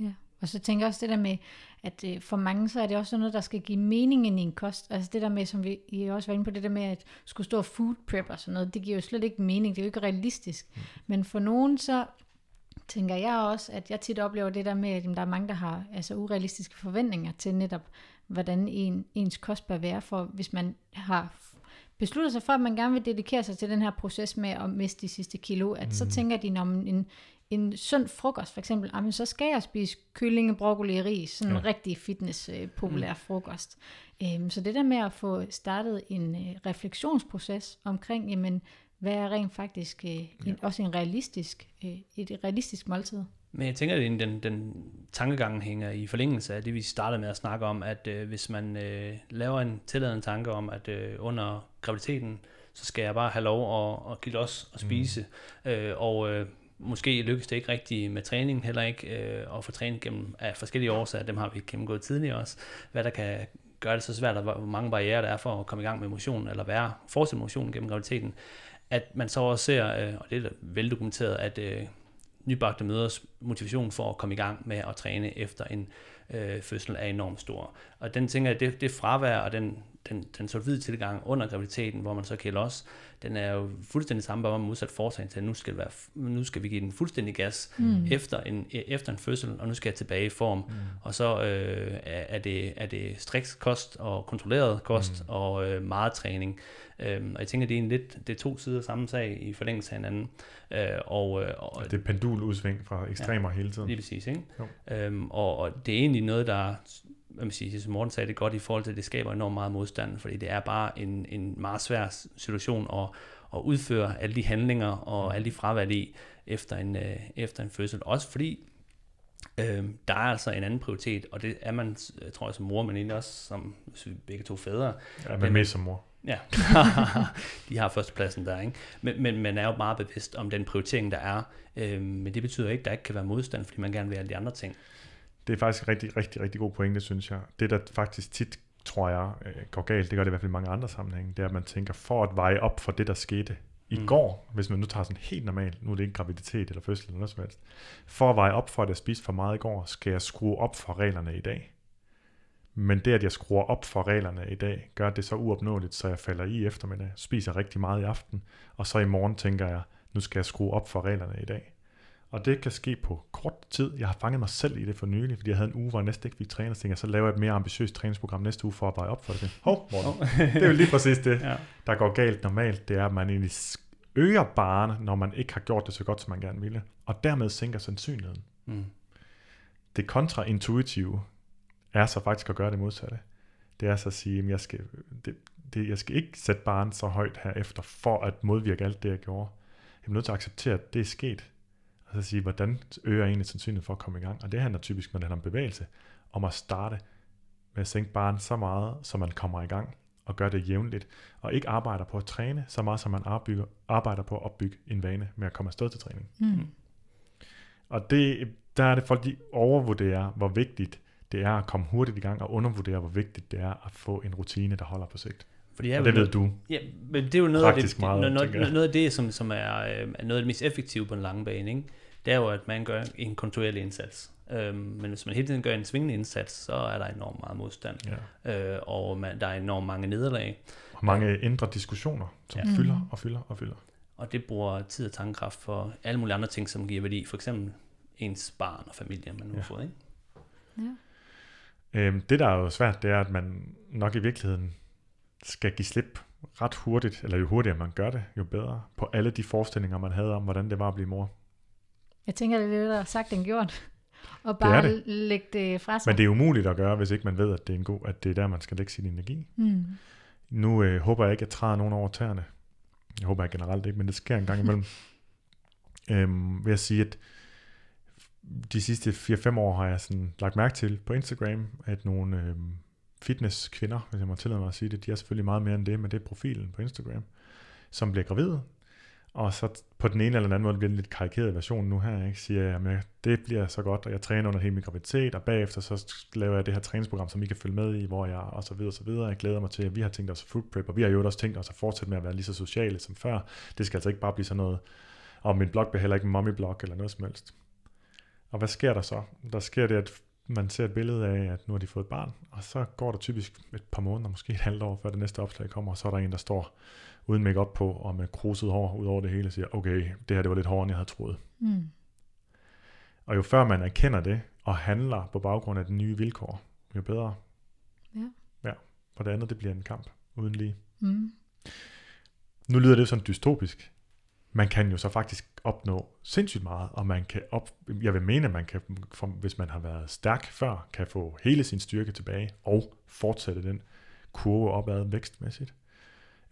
Ja, og så tænker jeg også det der med, at øh, for mange så er det også noget, der skal give mening i en kost. Altså det der med, som vi I også var inde på, det der med at skulle stå food prep og sådan noget, det giver jo slet ikke mening, det er jo ikke realistisk. Mm. Men for nogen så tænker jeg også, at jeg tit oplever det der med, at jamen, der er mange, der har altså urealistiske forventninger til netop, hvordan en, ens kost bør være, for hvis man har besluttet sig for, at man gerne vil dedikere sig til den her proces med at miste de sidste kilo, at mm. så tænker de, om en, en sund frokost for eksempel, jamen, så skal jeg spise kylling, broccoli og ris, sådan en Ja. rigtig fitness øh, populær mm. frokost. Øhm, så det der med at få startet en øh, refleksionsproces omkring, jamen, hvad er rent faktisk øh, en, også en realistisk, øh, et realistisk måltid? Men jeg tænker, at den, den tankegang hænger i forlængelse af det, vi startede med at snakke om, at øh, hvis man øh, laver en tilladende tanke om, at øh, under graviditeten, så skal jeg bare have lov at, at give los og spise, mm. øh, og øh, måske lykkes det ikke rigtigt med træning, heller ikke øh, at få træning gennem af forskellige årsager, dem har vi gennemgået tidligere også, hvad der kan gøre det så svært, og hvor mange barriere der er for at komme i gang med motion, eller være fortsætte motion gennem graviditeten, at man så også ser, øh, og det er veldokumenteret, at øh, nybagte mødres motivation for at komme i gang med at træne efter en øh, fødsel er enormt stor. Og den tænker jeg, det, det fravær og den, den, den sort tilgang under graviditeten, hvor man så kan også, den er jo fuldstændig samme, bare med modsat foretagende til, at nu skal, det være, nu skal vi give den fuldstændig gas mm. efter, en, efter en fødsel, og nu skal jeg tilbage i form. Mm. Og så øh, er, det, er det striks kost og kontrolleret kost mm. og øh, meget træning. Øhm, og jeg tænker, det er en lidt, det er to sider af samme sag i forlængelse af hinanden. Øh, og, øh, og Det er penduludsving fra ekstremer ja, hele tiden. Lige præcis, ikke? Jo. Øhm, og, og det er egentlig noget, der, hvad man siger, som Morten sagde det godt i forhold til, at det skaber enormt meget modstand, fordi det er bare en, en meget svær situation at, at udføre alle de handlinger og alle de fravalg i, efter en, øh, efter en fødsel. Også fordi øh, der er altså en anden prioritet, og det er man, jeg tror jeg, som mor, men egentlig også som hvis vi begge to fædre. Ja, men mest som mor. Ja, de har førstepladsen der, ikke? Men, men man er jo meget bevidst om den prioritering, der er. Øh, men det betyder ikke, at der ikke kan være modstand, fordi man gerne vil alle de andre ting. Det er faktisk en rigtig, rigtig, rigtig god pointe, synes jeg. Det, der faktisk tit, tror jeg, øh, går galt, det gør det i hvert fald i mange andre sammenhænge, det er, at man tænker, for at veje op for det, der skete i mm. går, hvis man nu tager sådan helt normalt, nu er det ikke graviditet eller fødsel eller noget som helst, for at veje op for, at jeg spiste for meget i går, skal jeg skrue op for reglerne i dag. Men det, at jeg skruer op for reglerne i dag, gør det så uopnåeligt, så jeg falder i eftermiddag, spiser rigtig meget i aften, og så i morgen tænker jeg, nu skal jeg skrue op for reglerne i dag. Og det kan ske på kort tid. Jeg har fanget mig selv i det for nylig, fordi jeg havde en uge, hvor jeg næsten ikke fik trænet, så tænkte jeg, så laver jeg et mere ambitiøst træningsprogram næste uge for at veje op for det. Hov, Morten. det er jo lige præcis det, Ja. der går galt normalt. Det er, at man egentlig øger barne, når man ikke har gjort det så godt, som man gerne ville. Og dermed sænker sandsynligheden. Mm. Det kontraintuitive er så faktisk at gøre det modsatte. Det er så at sige, at jeg skal, det, det, jeg skal ikke sætte barnet så højt herefter, for at modvirke alt det, jeg gjorde. Jeg er nødt til at acceptere, at det er sket. Og så sige, hvordan øger jeg egentlig sandsynligheden for at komme i gang? Og det handler typisk, når det handler om bevægelse, om at starte med at sænke barnet så meget, så man kommer i gang og gør det jævnligt, og ikke arbejder på at træne så meget, som man arbejder, arbejder på at opbygge en vane med at komme afsted til træning. Mm. Og det, der er det folk, de overvurderer, hvor vigtigt det er at komme hurtigt i gang, og undervurderer, hvor vigtigt det er at få en rutine, der holder på sigt. Fordi Og det ved du. Ja, men det er jo noget, af det, meget, noget, jeg. noget, noget af det, som, som er, øh, er noget af det mest effektive på en lang bane. Ikke? Det er jo, at man gør en kontinuerlig indsats. Øhm, men hvis man hele tiden gør en svingende indsats, så er der enormt meget modstand. Ja. Øh, og man, der er enormt mange nederlag. Og mange indre diskussioner, som Ja. fylder og fylder og fylder. Og det bruger tid og tankekraft for alle mulige andre ting, som giver værdi. For eksempel ens barn og familie, man nu har Ja. fået. Ikke? Ja. Øhm, det, der er jo svært, det er, at man nok i virkeligheden skal give slip ret hurtigt, eller jo hurtigere man gør det, jo bedre, på alle de forestillinger, man havde om, hvordan det var at blive mor. Jeg tænker, det er lidt der sagt end gjort. Og Det bare det. lægge det fra sig. Men det er umuligt at gøre, hvis ikke man ved, at det er, en god, at det er der, man skal lægge sin energi. Mm. Nu øh, håber jeg ikke, at jeg træder nogen over tæerne. Jeg håber jeg generelt ikke, men det sker en gang imellem. øhm, vil jeg sige, at de sidste 4-5 år har jeg sådan lagt mærke til på Instagram, at nogle øhm, fitnesskvinder, hvis jeg må tillade mig at sige det, de er selvfølgelig meget mere end det, men det er profilen på Instagram, som bliver gravide, og så på den ene eller den anden måde bliver det en lidt karikeret version nu her, ikke? siger jeg, at det bliver så godt, og jeg træner under hele min graviditet, og bagefter så laver jeg det her træningsprogram, som I kan følge med i, hvor jeg og så videre og så videre. Jeg glæder mig til, at vi har tænkt os food prep, og vi har jo også tænkt os at fortsætte med at være lige så sociale som før. Det skal altså ikke bare blive sådan noget, og min blog bliver heller ikke en mommy blog eller noget som helst. Og hvad sker der så? Der sker det, at man ser et billede af, at nu har de fået et barn, og så går der typisk et par måneder, måske et halvt år, før det næste opslag kommer, og så er der en, der står uden makeup på, og med kruset hår ud over det hele, og siger, okay, det her det var lidt hårdere, end jeg havde troet. Mm. Og jo før man erkender det, og handler på baggrund af de nye vilkår, jo bedre. Ja. Ja, for det andet, det bliver en kamp, uden lige. Mm. Nu lyder det sådan dystopisk. Man kan jo så faktisk opnå sindssygt meget, og man kan op, jeg vil mene, at man kan, hvis man har været stærk før, kan få hele sin styrke tilbage, og fortsætte den kurve opad vækstmæssigt.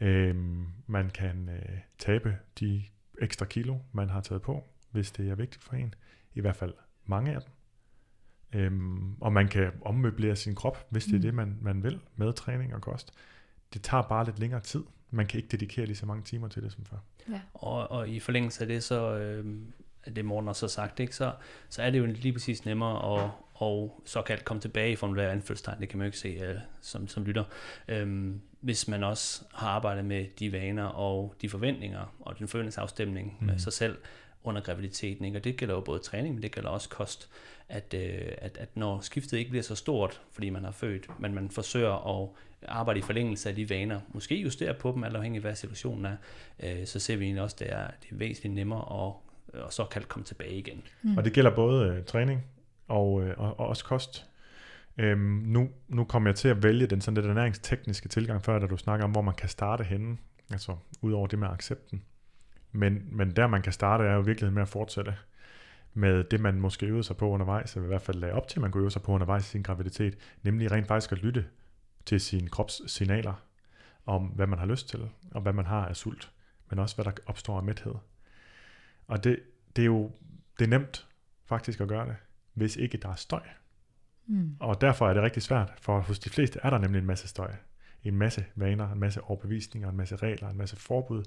Øhm, man kan øh, tabe de ekstra kilo, man har taget på, hvis det er vigtigt for en. I hvert fald mange af dem. Øhm, og man kan ommøblere sin krop, hvis det er Mm. det, man, man vil, med træning og kost. Det tager bare lidt længere tid. Man kan ikke dedikere lige så mange timer til det som før. Ja. Og, og i forlængelse af det, så øh, af det Morten også har sagt, ikke, så, så er det jo lige præcis nemmere at og såkaldt komme tilbage i formulær anførselstegn, det kan man jo ikke se øh, som, som lytter, øhm, hvis man også har arbejdet med de vaner og de forventninger og den forventningsafstemning mm. med sig selv under graviditeten. Ikke? Og det gælder jo både træning, men det gælder også kost, at, øh, at, at når skiftet ikke bliver så stort, fordi man har født, men man forsøger at arbejde i forlængelse af de vaner, måske justere på dem, alt afhængig af hvad situationen er, øh, så ser vi egentlig også, at det er, det er væsentligt nemmere at og såkaldt komme tilbage igen. Mm. Og det gælder både øh, træning og, øh, og, og også kost. Øhm, nu, nu kommer jeg til at vælge den sådan lidt ernæringstekniske tilgang før, da du snakker om, hvor man kan starte henne. Altså udover det med accepten. Men, men der man kan starte er jo i virkeligheden med at fortsætte med det, man måske øvede sig på undervejs, eller i hvert fald lagde op til, at man kunne øve sig på undervejs i sin graviditet, nemlig rent faktisk at lytte til sine kropssignaler om, hvad man har lyst til, og hvad man har af sult, men også hvad der opstår af mæthed. Og det, det er jo det er nemt faktisk at gøre det, hvis ikke der er støj. Mm. Og derfor er det rigtig svært, for hos de fleste er der nemlig en masse støj. En masse vaner, en masse overbevisninger, en masse regler, en masse forbud.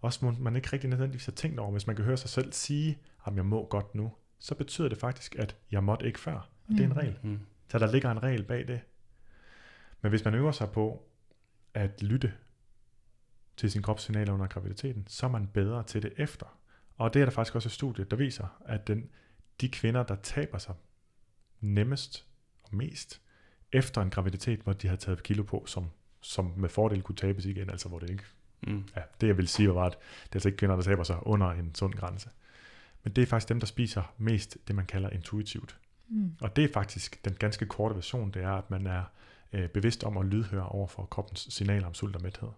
Også må man ikke rigtig nødvendigvis har tænkt over, hvis man kan høre sig selv sige, at jeg må godt nu, så betyder det faktisk, at jeg måtte ikke før. Og det er en Mm. regel. Mm. Så der ligger en regel bag det. Men hvis man øver sig på at lytte til sin kropssignaler under graviditeten, så er man bedre til det efter. Og det er der faktisk også et studie, der viser, at den, de kvinder, der taber sig nemmest og mest efter en graviditet, hvor de har taget kilo på, som, som med fordel kunne tabes igen, altså hvor det ikke Mm. Ja, det jeg vil sige var, at det er altså ikke kvinder, der taber sig under en sund grænse. Men det er faktisk dem, der spiser mest det, man kalder intuitivt. Mm. Og det er faktisk den ganske korte version, det er, at man er øh, bevidst om at lydhøre over for kroppens signaler om sult og mæthed.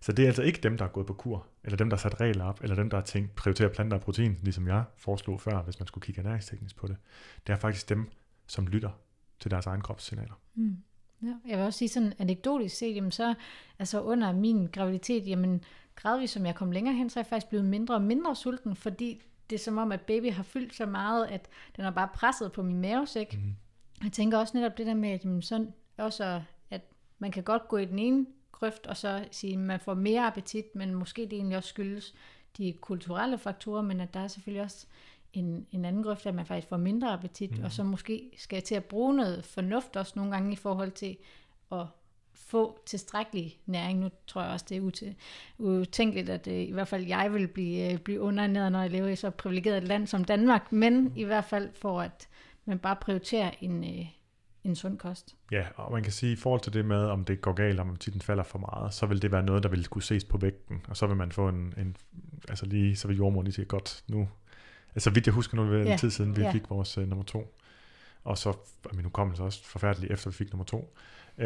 Så det er altså ikke dem, der er gået på kur, eller dem, der har sat regler op, eller dem, der har tænkt prioritere planter og protein, ligesom jeg foreslog før, hvis man skulle kigge ernæringsteknisk på det. Det er faktisk dem, som lytter til deres egen kropssignaler. Mm. Ja, jeg vil også sige sådan anekdotisk set, jamen så altså under min graviditet, jamen gradvist som jeg kom længere hen, så er jeg faktisk blevet mindre og mindre sulten, fordi det er som om, at baby har fyldt så meget, at den har bare presset på min mavesæk. Mhm. Jeg tænker også netop det der med, at, jamen, sådan, også, at man kan godt gå i den ene grøft, og så sige, at man får mere appetit, men måske det egentlig også skyldes de kulturelle faktorer, men at der er selvfølgelig også en, en anden grøft, at man faktisk får mindre appetit, Mhm. mm. og så måske skal til at bruge noget fornuft også nogle gange i forhold til at få tilstrækkelig næring. Nu tror jeg også, det er utænkeligt, at øh, i hvert fald jeg vil blive, øh, blive underernæret, når jeg lever i så privilegeret et land som Danmark, men i hvert fald for at man bare prioriterer en, øh, en sund kost. Ja, og man kan sige, i forhold til det med, om det går galt, om titlen falder for meget, så vil det være noget, der vil kunne ses på vægten, og så vil man få en, en altså lige, så vil jordmoren lige sige, godt, nu, altså vidt jeg husker nu, det var en Ja, tid siden, vi ja. fik vores uh, nummer to, og så, er min hukommelse også forfærdelig, efter vi fik nummer to. Uh,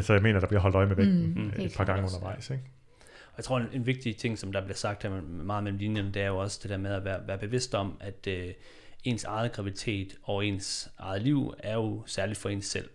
så jeg mener, der bliver holdt øje med vægten Mm, et par gange klart. undervejs, ikke? Og jeg tror, en, en vigtig ting, som der bliver sagt her meget mellem linjerne, det er jo også det der med at være, være bevidst om, at øh, ens eget graviditet og ens eget liv er jo særligt for ens selv.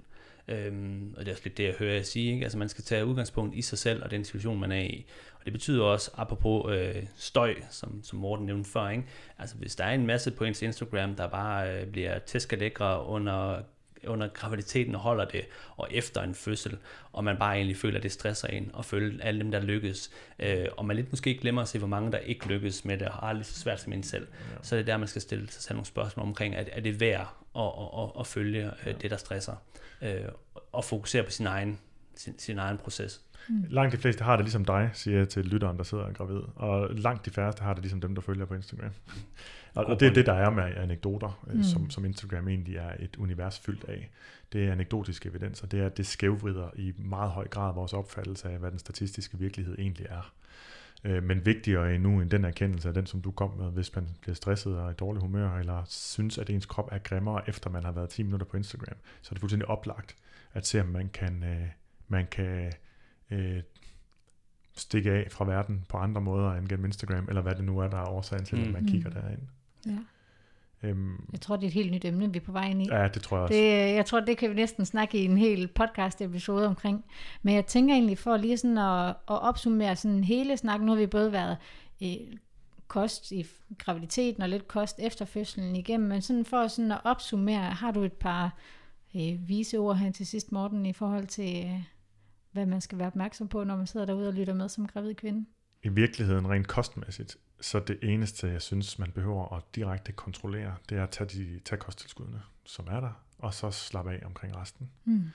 Øhm, og det er også lidt det, jeg hører jer sige. Ikke? Altså man skal tage udgangspunkt i sig selv og den situation, man er i. Og det betyder også, apropos øh, støj, som, som Morten nævnte før, ikke? altså hvis der er en masse på ens Instagram, der bare øh, bliver tæskelækre under under graviditeten og holder det, og efter en fødsel, og man bare egentlig føler, at det stresser en, og føler alle dem, der lykkes, øh, og man lidt måske glemmer at se, hvor mange der ikke lykkes med det, og har lige så svært som en selv, Ja. så er det der, man skal stille sig selv nogle spørgsmål omkring, at er det værd at, at, at, at følge øh, det, der stresser, øh, og fokusere på sin egen, sin, sin egen proces. Langt de fleste har det ligesom dig, siger jeg til lytteren, der sidder og er gravid. Og langt de færreste har det ligesom dem, der følger på Instagram. Og, og det er det, der er med anekdoter, mm. Mm. som, som Instagram egentlig er et univers fyldt af. Det er anekdotisk evidens, og det er, at det skævvrider i meget høj grad vores opfattelse af, hvad den statistiske virkelighed egentlig er. Øh, Men vigtigere endnu end den erkendelse af den, som du kom med, hvis man bliver stresset og i dårlig humør, eller synes, at ens krop er grimmere, efter man har været 10 minutter på Instagram, så er det fuldstændig oplagt at se, om man kan, øh, man kan øh, stikke af fra verden på andre måder end gennem Instagram, eller hvad det nu er, der er årsagen til, mm. at man kigger derind. Ja. Øhm, Jeg tror, det er et helt nyt emne, vi er på vej ind i. ja, det tror jeg også. Det, jeg tror, det kan vi næsten snakke i en hel podcast-episode omkring. Men jeg tænker egentlig for lige sådan at, at opsummere sådan hele snakken. Nu har vi både været øh, kost i graviditeten og lidt kost efter fødslen igennem. Men sådan for sådan at opsummere, har du et par øh, vise ord her til sidst, Morten, i forhold til, øh, hvad man skal være opmærksom på, når man sidder derude og lytter med som gravid kvinde? I virkeligheden rent kostmæssigt, så det eneste, jeg synes, man behøver at direkte kontrollere, det er at tage, de, tage kosttilskuddene, som er der, og så slappe af omkring resten. Mm.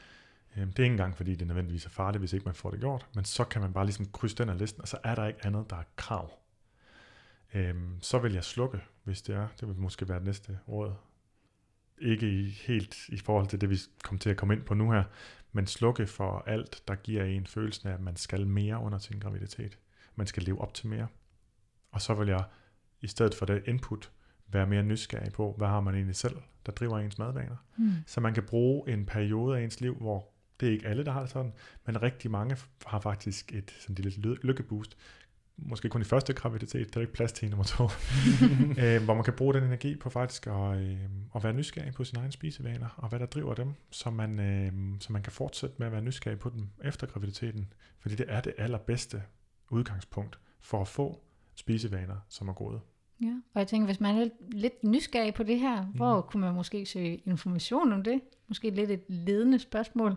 Øhm, det er ikke engang, fordi det nødvendigvis er farligt, hvis ikke man får det gjort, men så kan man bare ligesom krydse den af listen, og så er der ikke andet, der er krav. Øhm, så vil jeg slukke, hvis det er. Det vil måske være det næste råd. Ikke i, helt i forhold til det, vi kommer til at komme ind på nu her, men slukke for alt, der giver en følelsen af, at man skal mere under sin graviditet. Man skal leve op til mere. Og så vil jeg, i stedet for det input, være mere nysgerrig på, hvad har man egentlig selv, der driver ens madvaner. Mm. Så man kan bruge en periode af ens liv, hvor det er ikke alle, der har det sådan, men rigtig mange har faktisk et sådan lille ly- lykkeboost. Måske kun i første graviditet, der er ikke plads til nummer to. øh, hvor man kan bruge den energi på faktisk at, øh, at være nysgerrig på sine egne spisevaner, og hvad der driver dem, så man, øh, så man kan fortsætte med at være nysgerrig på dem efter graviditeten. Fordi det er det allerbedste udgangspunkt for at få spisevaner, som er gode. Ja, og jeg tænker, hvis man er lidt, nysgerrig på det her, mm. hvor kunne man måske søge information om det? Måske lidt et ledende spørgsmål.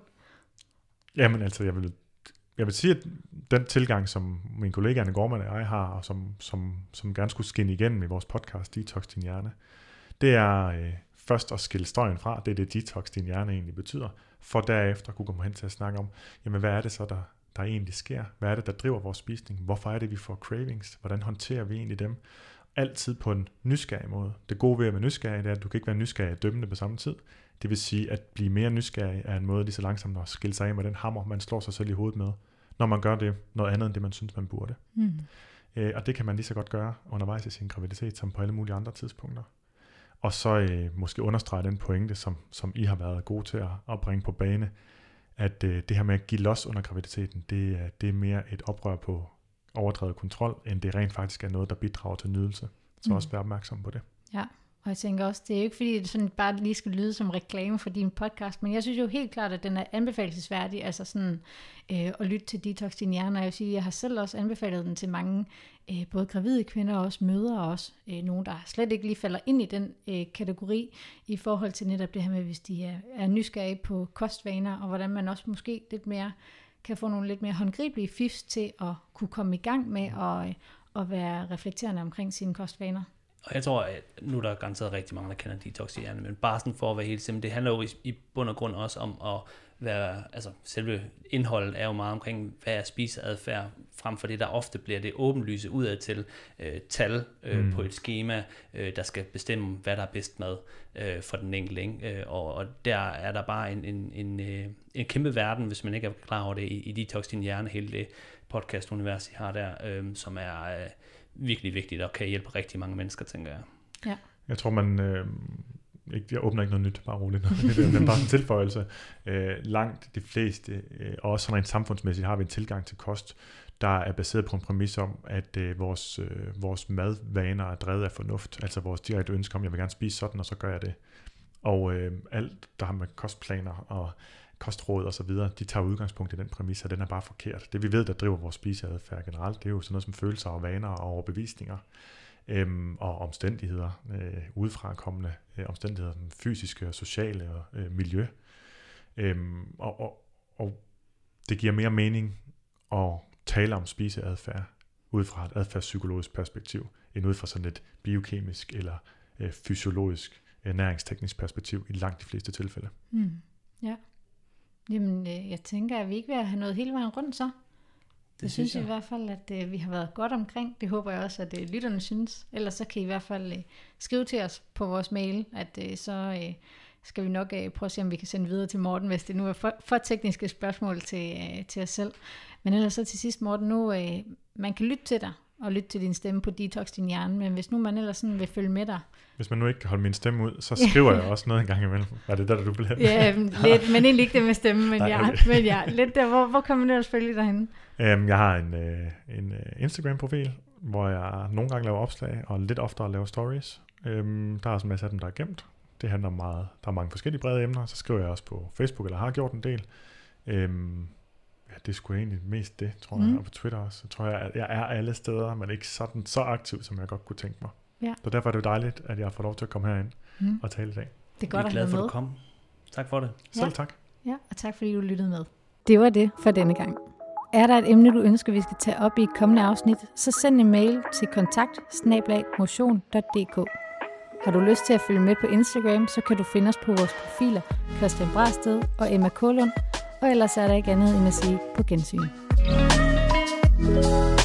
Jamen altså, jeg vil, jeg vil sige, at den tilgang, som min kollega Anne Gorman og jeg har, og som, som, som gerne skulle skinne igennem i vores podcast, Detox Din Hjerne, det er øh, først at skille støjen fra, det er det detox din hjerne egentlig betyder, for derefter kunne komme hen til at snakke om, jamen hvad er det så, der, der egentlig sker? Hvad er det, der driver vores spisning? Hvorfor er det, vi får cravings? Hvordan håndterer vi egentlig dem? Altid på en nysgerrig måde. Det gode ved at være nysgerrig, det er, at du kan ikke være nysgerrig og dømmende på samme tid. Det vil sige, at blive mere nysgerrig er en måde lige så langsomt at skille sig af med den hammer, man slår sig selv i hovedet med, når man gør det noget andet end det, man synes, man burde. Mm. Øh, og det kan man lige så godt gøre undervejs i sin graviditet, som på alle mulige andre tidspunkter. Og så øh, måske understrege den pointe, som, som I har været gode til at, at bringe på bane, at øh, det her med at give los under graviditeten, det, er, det er mere et oprør på overdrevet kontrol, end det rent faktisk er noget, der bidrager til nydelse. Så mm. også vær opmærksom på det. Ja, og jeg tænker også, det er jo ikke fordi, det sådan bare lige skal lyde som reklame for din podcast, men jeg synes jo helt klart, at den er anbefalesværdig, altså sådan øh, at lytte til Detox Din Hjerne, og jeg vil sige, jeg har selv også anbefalet den til mange, øh, både gravide kvinder og også mødre, og også øh, nogen, der slet ikke lige falder ind i den øh, kategori, i forhold til netop det her med, hvis de er, er nysgerrige på kostvaner, og hvordan man også måske lidt mere kan få nogle lidt mere håndgribelige fifs til at kunne komme i gang med at, øh, at være reflekterende omkring sine kostvaner. Og jeg tror, at nu er der garanteret rigtig mange, der kender detox i hjernen, men bare sådan for at være helt simpel, det handler jo i, i bund og grund også om at være, altså selve indholdet er jo meget omkring, hvad er spiseadfærd, frem for det, der ofte bliver det åbenlyse udad til øh, tal øh, mm. på et schema, øh, der skal bestemme, hvad der er bedst mad øh, for den enkelte. Ikke? Øh, og, og der er der bare en, en, en, øh, en kæmpe verden, hvis man ikke er klar over det i, i Detox Din Hjerne, hele det podcast-univers, I har der, øh, som er... Øh, virkelig vigtigt og kan hjælpe rigtig mange mennesker, tænker jeg. Ja. Jeg tror, man... Øh, ikke, jeg åbner ikke noget nyt, bare roligt. det er bare en tilføjelse. Øh, langt de fleste, øh, også rent samfundsmæssigt, har vi en tilgang til kost, der er baseret på en præmis om, at øh, vores, øh, vores madvaner er drevet af fornuft. Altså vores direkte ønske om, jeg vil gerne spise sådan, og så gør jeg det. Og øh, alt, der har med kostplaner og kostråd og så videre, de tager udgangspunkt i den præmis, at den er bare forkert. Det vi ved, der driver vores spiseadfærd generelt, det er jo sådan noget som følelser og vaner og overbevisninger øhm, og omstændigheder, øh, udefrakommende øh, omstændigheder, som fysiske og sociale og øh, miljø. Øhm, og, og, og det giver mere mening at tale om spiseadfærd ud fra et adfærdspsykologisk perspektiv, end ud fra sådan et biokemisk eller øh, fysiologisk øh, næringsteknisk perspektiv i langt de fleste tilfælde. Mm. Ja. Jamen, øh, jeg tænker, at vi ikke vil have noget hele vejen rundt så. Det, det synes jeg. i hvert fald, at øh, vi har været godt omkring. Det håber jeg også, at øh, lytterne synes. Ellers så kan I i hvert fald øh, skrive til os på vores mail, at øh, så øh, skal vi nok øh, prøve at se, om vi kan sende videre til Morten, hvis det nu er for, for tekniske spørgsmål til, øh, til os selv. Men ellers så til sidst, Morten, nu øh, man kan lytte til dig, og lytte til din stemme på Detox Din Hjerne, men hvis nu man ellers sådan vil følge med dig, hvis man nu ikke kan holde min stemme ud, så skriver jeg også noget en gang imellem. Var det der, der du blev? ja, lidt, men egentlig ikke det med stemme, men, Nej, okay. ja, men ja, lidt der. Hvor, hvor kan man ellers følge dig henne? Um, jeg har en, uh, en uh, Instagram-profil, hvor jeg nogle gange laver opslag, og lidt oftere laver stories. Um, der er også en masse af dem, der er gemt. Det handler meget, der er mange forskellige brede emner. Så skriver jeg også på Facebook, eller har gjort en del. Ja, det er sgu egentlig mest det, tror mm. jeg. Og på Twitter også. Jeg tror, jeg, jeg er alle steder, men ikke sådan så aktiv, som jeg godt kunne tænke mig. Ja. Så derfor er det jo dejligt, at jeg har fået lov til at komme herind mm. og tale i dag. Det er godt at have glad for, at du kom. Tak for det. Selv ja. tak. Ja, og tak fordi du lyttede med. Det var det for denne gang. Er der et emne, du ønsker, vi skal tage op i et kommende afsnit, så send en mail til kontakt Har du lyst til at følge med på Instagram, så kan du finde os på vores profiler Christian Brasted og Emma Kolund, og ellers er der ikke andet end at sige på gensyn. thank you